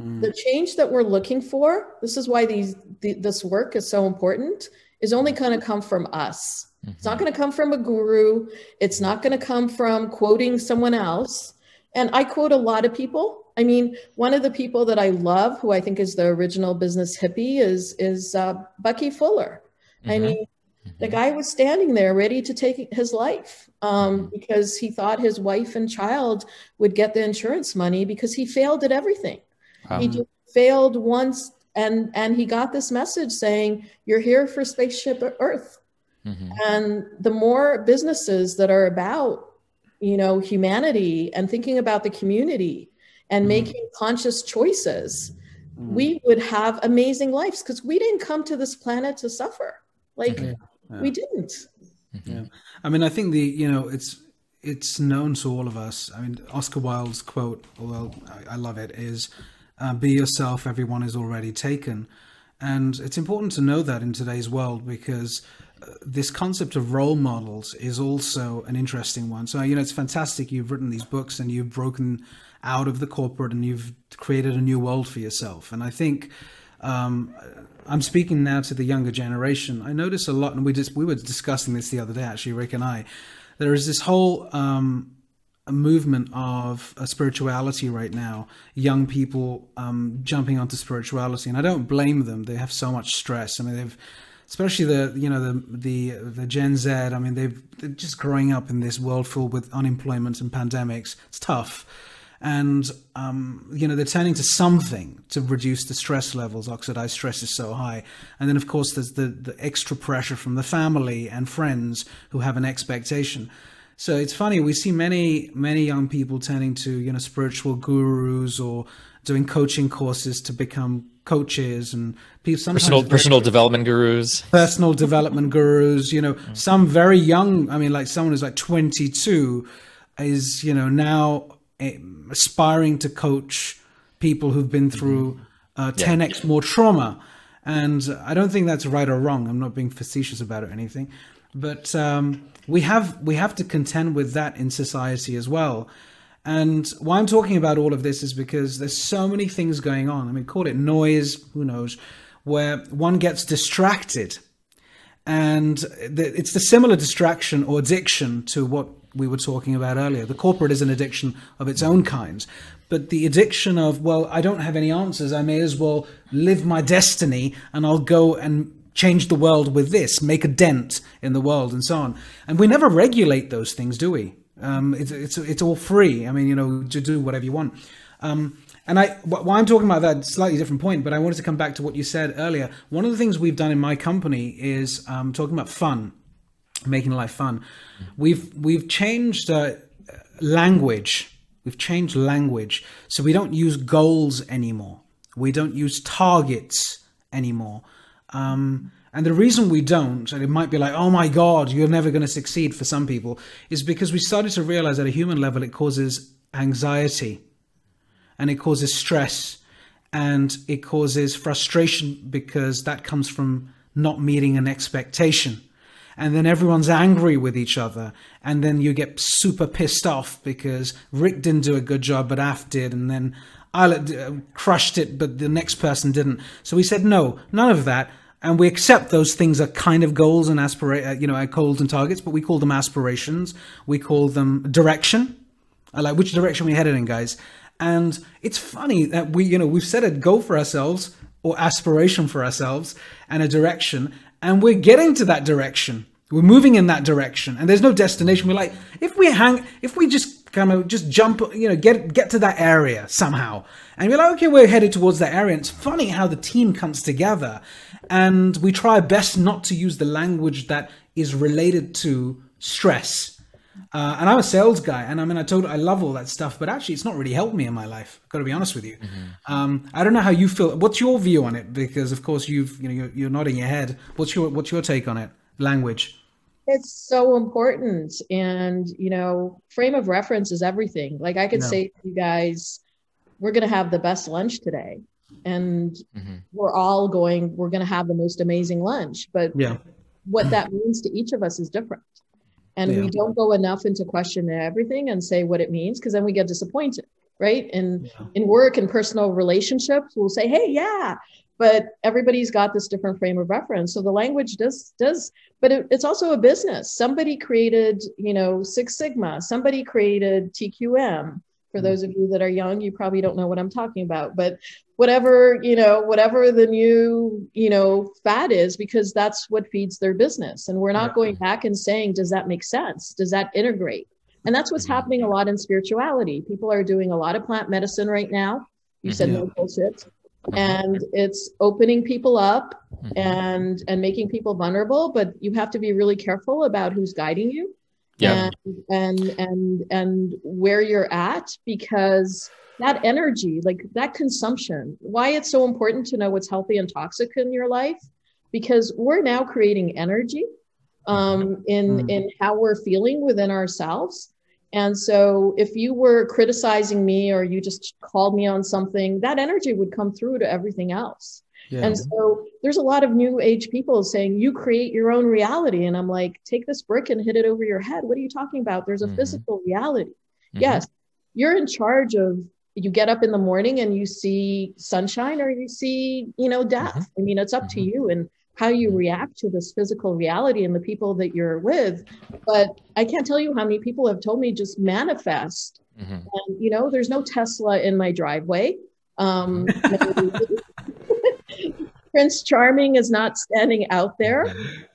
Mm. The change that we're looking for, this is why these the, this work is so important, is only going to come from us. Mm-hmm. It's not mm-hmm. going to come from a guru. It's not going to come from quoting someone else. And I quote a lot of people. I mean, one of the people that I love, who I think is the original business hippie, is is uh, Bucky Fuller. Mm-hmm. I mean, the mm-hmm. guy was standing there ready to take his life um, mm-hmm. because he thought his wife and child would get the insurance money because he failed at everything. Um, he just failed once, and and he got this message saying, "You're here for spaceship Earth." Mm-hmm. And the more businesses that are about, you know, humanity and thinking about the community and mm-hmm. making conscious choices, mm-hmm. we would have amazing lives because we didn't come to this planet to suffer. Like yeah. Yeah. we didn't. Mm-hmm. Yeah. I mean, I think the you know it's it's known to all of us. I mean, Oscar Wilde's quote, although I, I love it, is uh, be yourself, everyone is already taken. And it's important to know that in today's world because uh, this concept of role models is also an interesting one. So, you know, it's fantastic you've written these books and you've broken out of the corporate and you've created a new world for yourself. And I think um, I'm speaking now to the younger generation. I notice a lot, and we just we were discussing this the other day, actually, Rick and I. There is this whole um, a movement of a spirituality right now. Young people um, jumping onto spirituality, and I don't blame them. They have so much stress. I mean, they've especially the you know the the the Gen Z. I mean, they've they're just growing up in this world full with unemployment and pandemics. It's tough, and um, you know they're turning to something to reduce the stress levels. Oxidized stress is so high, and then of course there's the the extra pressure from the family and friends who have an expectation. So it's funny we see many many young people turning to you know spiritual gurus or doing coaching courses to become coaches and people sometimes personal personal development gurus. Personal development gurus you know mm-hmm. some very young i mean like someone who's like 22 is you know now aspiring to coach people who've been through uh, 10x yeah. more trauma. And i don't think that's right or wrong. I'm not being facetious about it or anything. But um, we have we have to contend with that in society as well and why I'm talking about all of this is because there's so many things going on. I mean, call it noise, who knows, where one gets distracted. And it's the similar distraction or addiction to what we were talking about earlier. The corporate is an addiction of its own kind. But the addiction of, well, I don't have any answers. I may as well live my destiny and I'll go and change the world with this, make a dent in the world, and so on. And we never regulate those things, do we? Um, it's, it's, it's all free. I mean, you know, to do whatever you want. Um, and I, why I'm talking about that slightly different point, but I wanted to come back to what you said earlier. One of the things we've done in my company is um, talking about fun, making life fun. We've we've changed uh, language. We've changed language, so we don't use goals anymore. We don't use targets anymore. Um, and the reason we don't, and it might be like, oh my God, you're never going to succeed for some people, is because we started to realize at a human level it causes anxiety and it causes stress and it causes frustration because that comes from not meeting an expectation. And then everyone's angry with each other. And then you get super pissed off because Rick didn't do a good job, but Af did. And then I uh, crushed it, but the next person didn't. So we said, no, none of that and we accept those things are kind of goals and aspira- uh, you know, our goals and targets, but we call them aspirations. We call them direction. I like which direction we're headed in, guys. And it's funny that we, you know, we've set a goal for ourselves or aspiration for ourselves and a direction, and we're getting to that direction. We're moving in that direction, and there's no destination. We're like, if we hang, if we just kind of just jump, you know, get get to that area somehow, and we're like, okay, we're headed towards that area. And it's funny how the team comes together and we try best not to use the language that is related to stress. Uh, and I'm a sales guy, and I mean, I told I love all that stuff, but actually, it's not really helped me in my life. I've got to be honest with you. Mm-hmm. Um, I don't know how you feel. What's your view on it? Because of course, you've you know you're, you're nodding your head. What's your what's your take on it? Language. It's so important, and you know, frame of reference is everything. Like I could no. say to you guys, we're going to have the best lunch today and mm-hmm. we're all going we're going to have the most amazing lunch but yeah. what that means to each of us is different. And yeah. we don't go enough into question everything and say what it means because then we get disappointed right? And yeah. in work and personal relationships we'll say hey yeah but everybody's got this different frame of reference. So the language does does but it, it's also a business. Somebody created you know six sigma. Somebody created tqm for mm-hmm. those of you that are young you probably don't know what i'm talking about but whatever you know whatever the new you know fad is because that's what feeds their business and we're not going back and saying does that make sense does that integrate and that's what's mm-hmm. happening a lot in spirituality people are doing a lot of plant medicine right now you said no bullshit mm-hmm. and it's opening people up mm-hmm. and and making people vulnerable but you have to be really careful about who's guiding you yeah. and and and and where you're at because that energy, like that consumption, why it's so important to know what's healthy and toxic in your life, because we're now creating energy um, in mm. in how we're feeling within ourselves. And so, if you were criticizing me or you just called me on something, that energy would come through to everything else. Yeah. And so, there's a lot of new age people saying, You create your own reality. And I'm like, Take this brick and hit it over your head. What are you talking about? There's a mm-hmm. physical reality. Mm-hmm. Yes, you're in charge of you get up in the morning and you see sunshine or you see you know death mm-hmm. i mean it's up mm-hmm. to you and how you mm-hmm. react to this physical reality and the people that you're with but i can't tell you how many people have told me just manifest mm-hmm. and you know there's no tesla in my driveway um, Prince Charming is not standing out there,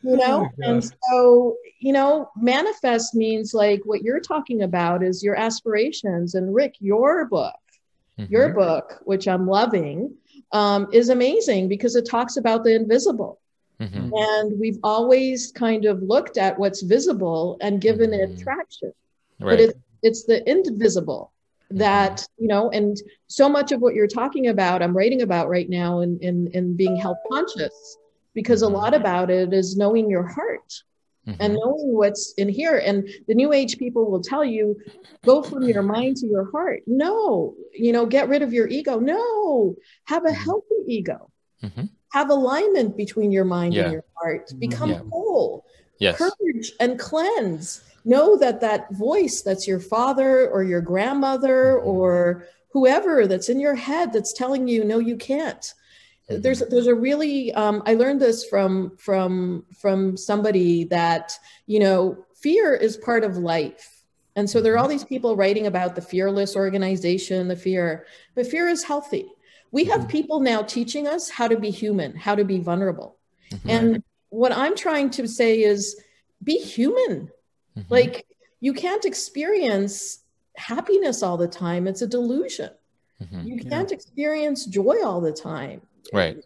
you know? Oh, and so, you know, manifest means like what you're talking about is your aspirations. And Rick, your book, your Mhm. book, which I'm loving, um, is amazing because it talks about the invisible. Mhm. And we've always kind of looked at what's visible and given it Mhm. traction Right. but it's it's the invisible that you know and so much of what you're talking about i'm writing about right now in in, in being health conscious because a Mhm. lot about it is knowing your heart Mhm. and knowing what's in here and the new age people will tell you go from your mind to your heart no you know get rid of your ego no have a Mhm. healthy ego Mhm. have alignment between your mind Yeah. and your heart become Yeah. whole yes. purge and cleanse. Know that that voice that's your father or your grandmother Mhm. or whoever that's in your head that's telling you no you can't Mhm. there's there's a really um, i learned this from from from somebody that you know fear is part of life and so there are all these people writing about the fearless organization the fear but fear is healthy we have people now teaching us how to be human how to be vulnerable Mhm. and what I'm trying to say is be human. Mhm. Like you can't experience happiness all the time. It's a delusion. Mhm. You can't experience joy all the time. right.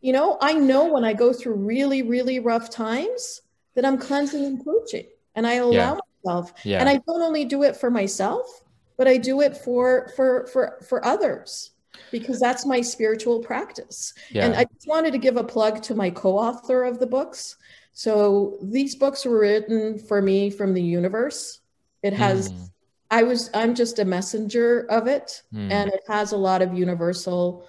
You know, I know when I go through really, really rough times that I'm cleansing and purging and I allow myself. Yeah. And I don't only do it for myself, but I do it for for for for others because that's my spiritual practice. yeah. And I just wanted to give a plug to my co-author of the books. So these books were written for me from the universe. It has Mm. I was I'm just a messenger of it Mm. and it has a lot of universal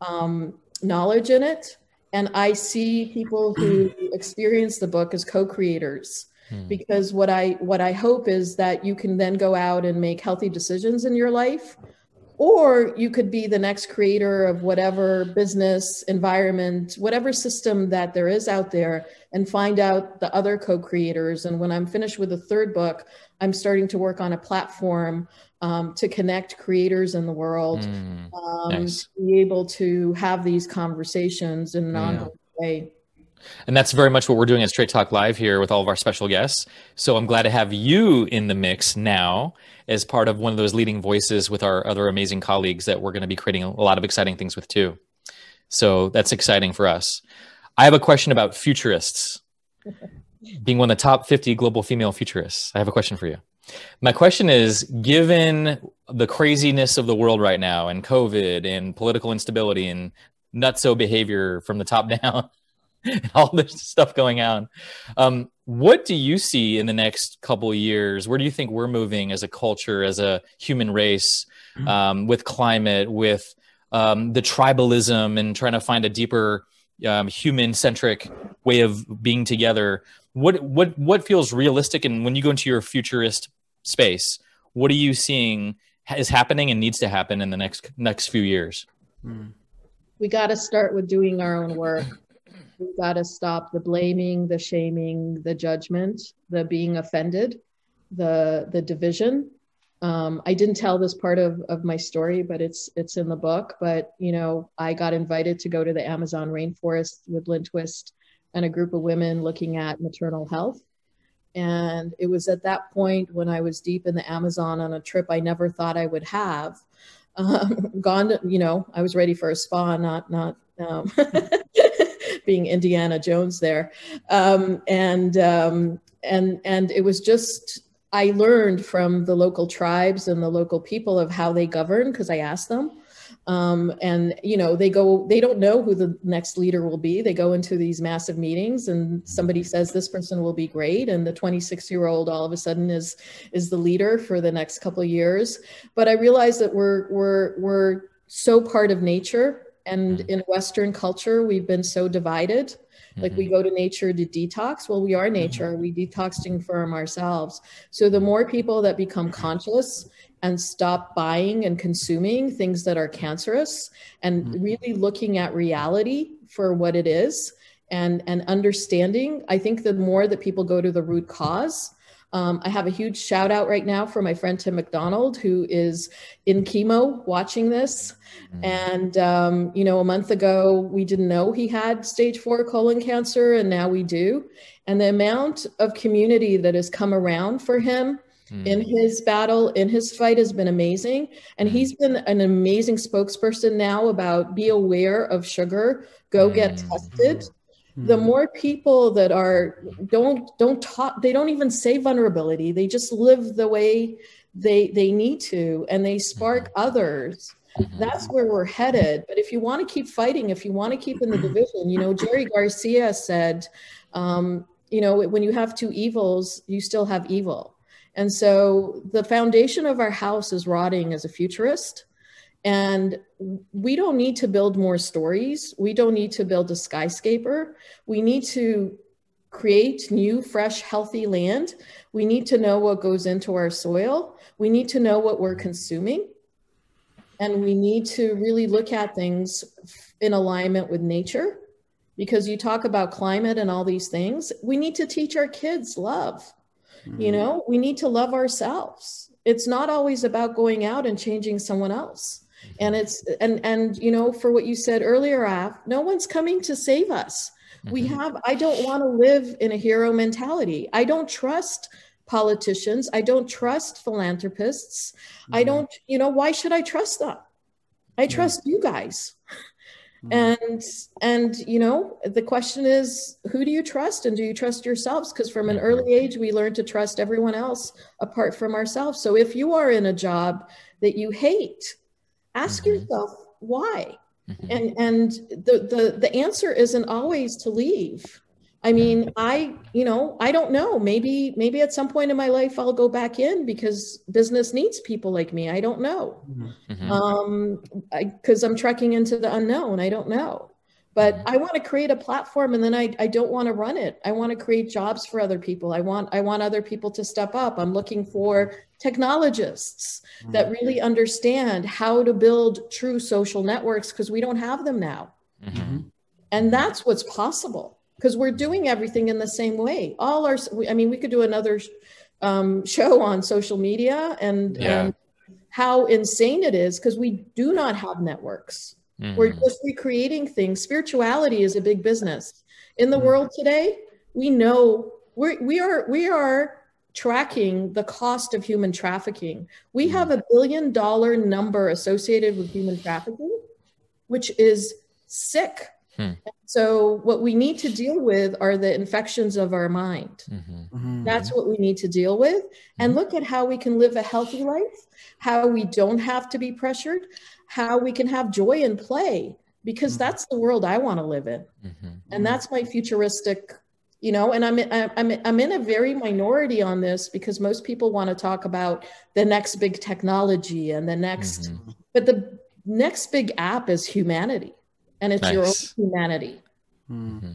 um, knowledge in it. And I see people who experience the book as co-creators Mm. because what I what I hope is that you can then go out and make healthy decisions in your life or you could be the next creator of whatever business environment whatever system that there is out there and find out the other co-creators and when i'm finished with the third book i'm starting to work on a platform um, to connect creators in the world Mm. um, Nice. to be able to have these conversations in an Yeah. ongoing way And that's very much what we're doing at Straight Talk Live here with all of our special guests. So I'm glad to have you in the mix now as part of one of those leading voices with our other amazing colleagues that we're going to be creating a lot of exciting things with too. So that's exciting for us. I have a question about futurists. Being one of the top 50 global female futurists, I have a question for you. My question is given the craziness of the world right now and COVID and political instability and nutso behavior from the top down, and all this stuff going on. Um, what do you see in the next couple of years? Where do you think we're moving as a culture, as a human race, um, with climate, with um, the tribalism, and trying to find a deeper um, human-centric way of being together? What what what feels realistic? And when you go into your futurist space, what are you seeing is happening and needs to happen in the next next few years? we got to start with doing our own work we got to stop the blaming the shaming the judgment the being offended the the division. Um, i didn't tell this part of, of my story but it's it's in the book but you know i got invited to go to the amazon rainforest with lynne twist and a group of women looking at maternal health. And it was at that point when i was deep in the amazon on a trip i never thought i would have um, gone to, you know i was ready for a spa not not um, being indiana jones there. Um, and um, and and it was just i learned from the local tribes and the local people of how they govern because i asked them. Um, and you know they go they don't know who the next leader will be. They go into these massive meetings and somebody says this person will be great. And the 26 year old all of a sudden is is the leader for the next couple of years. But i realized that we're we're we're so part of nature and Mhm. in western culture we've been so divided. Like we mm-hmm. go to nature to detox. Well we are mm-hmm. nature. Are we detoxing from ourselves. So the more people that become mm-hmm. conscious and stop buying and consuming things that are cancerous and really looking at reality for what it is and and understanding i think the more that people go to the root cause Um, I have a huge shout out right now for my friend Tim McDonald, who is in chemo watching this. Mm-hmm. And, um, you know, a month ago, we didn't know he had stage four colon cancer, and now we do. And the amount of community that has come around for him mm. in his battle, in his fight, has been amazing. And mm. he's been an amazing spokesperson now about be aware of sugar, go mm. get tested the hmm. more people that are don't don't talk they don't even say vulnerability they just live the way they they need to and they spark mm-hmm. others mm-hmm. that's where we're headed but if you want to keep fighting if you want to keep in the division you know jerry garcia said um, you know when you have two evils you still have evil and so the foundation of our house is rotting as a futurist and we don't need to build more stories. We don't need to build a skyscraper. We need to create new, fresh, healthy land. We need to know what goes into our soil. We need to know what we're consuming. And we need to really look at things in alignment with nature because you talk about climate and all these things. We need to teach our kids love. Mm-hmm. You know, we need to love ourselves. It's not always about going out and changing someone else and it's and and you know for what you said earlier af no one's coming to save us. We mm-hmm. have i don't want to live in a hero mentality. I don't trust politicians. I don't trust philanthropists. Mm-hmm. i don't you know why should i trust them? I trust yeah. you guys. Mm-hmm. and and you know the question is who do you trust and do you trust yourselves? Because from an early age we learn to trust everyone else apart from ourselves. So if you are in a job that you hate ask mm-hmm. yourself why. Mm-hmm. and and the, the the answer isn't always to leave. I mean i you know i don't know. Maybe maybe at some point in my life i'll go back in because business needs people like me. I don't know. Mm-hmm. um because i'm trekking into the unknown. I don't know but mm-hmm. i want to create a platform and then I, I don't want to run it i want to create jobs for other people i want i want other people to step up i'm looking for technologists mm-hmm. that really understand how to build true social networks because we don't have them now mm-hmm. and that's what's possible because we're doing everything in the same way all our i mean we could do another um, show on social media and, yeah. and how insane it is because we do not have networks Mm-hmm. We're just recreating things. Spirituality is a big business. In the mm-hmm. world today, we know we're, we are we are tracking the cost of human trafficking. We mm-hmm. have a billion dollar number associated with human trafficking, which is sick. Hmm. So, what we need to deal with are the infections of our mind. Mm-hmm. Mm-hmm. That's what we need to deal with. And mm-hmm. look at how we can live a healthy life, how we don't have to be pressured, how we can have joy and play because mm-hmm. that's the world I want to live in. Mm-hmm. And that's my futuristic, you know, and I'm, I'm, I'm in a very minority on this because most people want to talk about the next big technology and the next, mm-hmm. but the next big app is humanity and it's nice. your own humanity. Mm-hmm.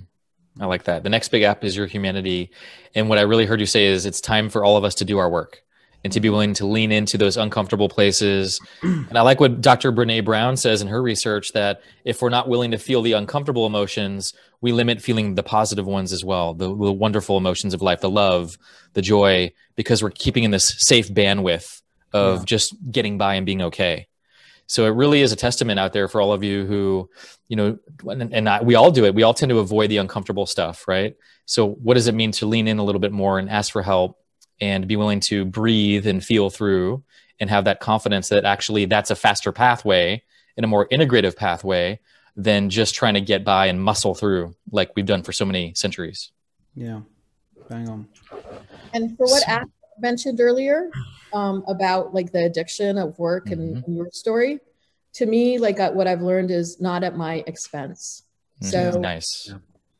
I like that. The next big app is your humanity. And what I really heard you say is it's time for all of us to do our work and to be willing to lean into those uncomfortable places. And I like what Dr. Brene Brown says in her research that if we're not willing to feel the uncomfortable emotions, we limit feeling the positive ones as well, the, the wonderful emotions of life, the love, the joy, because we're keeping in this safe bandwidth of yeah. just getting by and being okay. So it really is a testament out there for all of you who, you know, and, and I, we all do it. We all tend to avoid the uncomfortable stuff, right? So what does it mean to lean in a little bit more and ask for help and be willing to breathe and feel through and have that confidence that actually that's a faster pathway and a more integrative pathway than just trying to get by and muscle through like we've done for so many centuries. Yeah, bang on. And for what so, mentioned earlier um, about like the addiction of work mm-hmm. and, and, your story, to me, like uh, what I've learned is not at my expense. Mm-hmm. So nice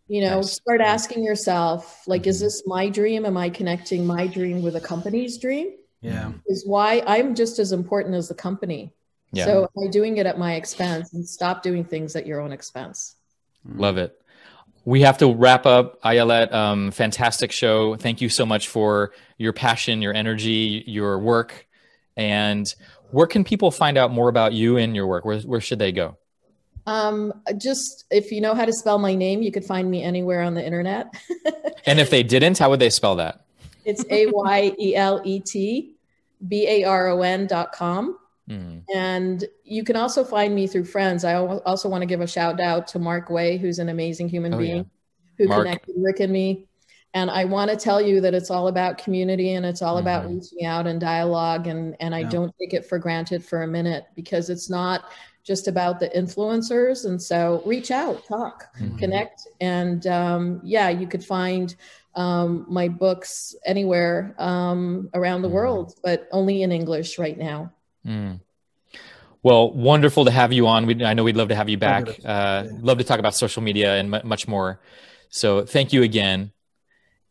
you know nice. start asking yourself like is mm-hmm. this my dream? Am i connecting my dream with a company's dream? Yeah. Is why i'm just as important as the company. Yeah. so am i doing it at my expense? And stop doing things at your own expense. Mm. love it. We have to wrap up ayelet. Um, fantastic show. Thank you so much for your passion your energy your work. And where can people find out more about you and your work? Where, where should they go um, just if you know how to spell my name, you could find me anywhere on the internet. and if they didn't, how would they spell that? It's A Y E L E T B A R O N dot com. Mm. And you can also find me through friends. I also want to give a shout out to Mark Way, who's an amazing human oh, being yeah. who Mark. connected Rick and me. And I want to tell you that it's all about community and it's all mm-hmm. about reaching out and dialogue. And, and I yeah. don't take it for granted for a minute because it's not just about the influencers. And so reach out, talk, mm-hmm. connect. And um, yeah, you could find um, my books anywhere um, around the mm-hmm. world, but only in English right now. Mm. Well, wonderful to have you on. We, I know we'd love to have you back. Uh, love to talk about social media and m- much more. So thank you again.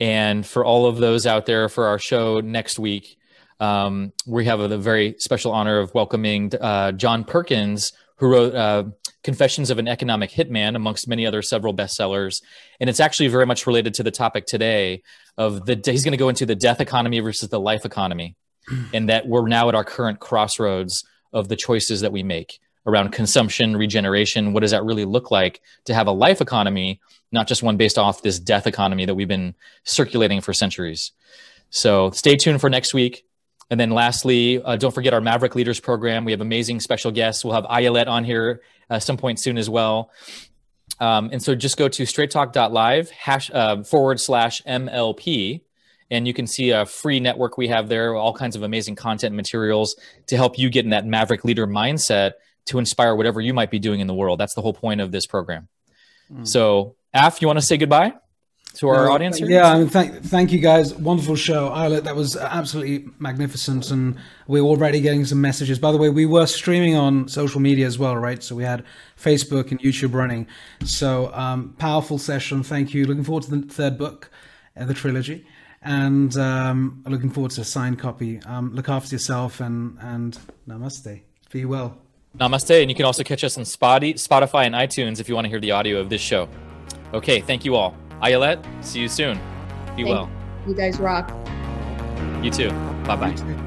And for all of those out there for our show next week, um, we have the very special honor of welcoming uh, John Perkins, who wrote uh, Confessions of an Economic Hitman, amongst many other several bestsellers. And it's actually very much related to the topic today of the, he's going to go into the death economy versus the life economy. and that we're now at our current crossroads of the choices that we make around consumption, regeneration. What does that really look like to have a life economy, not just one based off this death economy that we've been circulating for centuries? So stay tuned for next week. And then lastly, uh, don't forget our Maverick Leaders program. We have amazing special guests. We'll have Ayelet on here uh, some point soon as well. Um, and so just go to straighttalk.live hash, uh, forward slash MLP and you can see a free network we have there, all kinds of amazing content and materials to help you get in that maverick leader mindset to inspire whatever you might be doing in the world. That's the whole point of this program. Mm. So, Af, you want to say goodbye to our uh, audience here? Yeah, I mean, thank, thank you guys. Wonderful show. Ayelet, that was absolutely magnificent. And we're already getting some messages. By the way, we were streaming on social media as well, right? So we had Facebook and YouTube running. So, um, powerful session. Thank you. Looking forward to the third book, uh, the trilogy and um, looking forward to a signed copy. Um, look after yourself and and namaste. Be well. Namaste, and you can also catch us on Spotify and iTunes if you want to hear the audio of this show. Okay, thank you all. Ayelet, see you soon. Be Thank well. You guys rock. You too. Bye bye.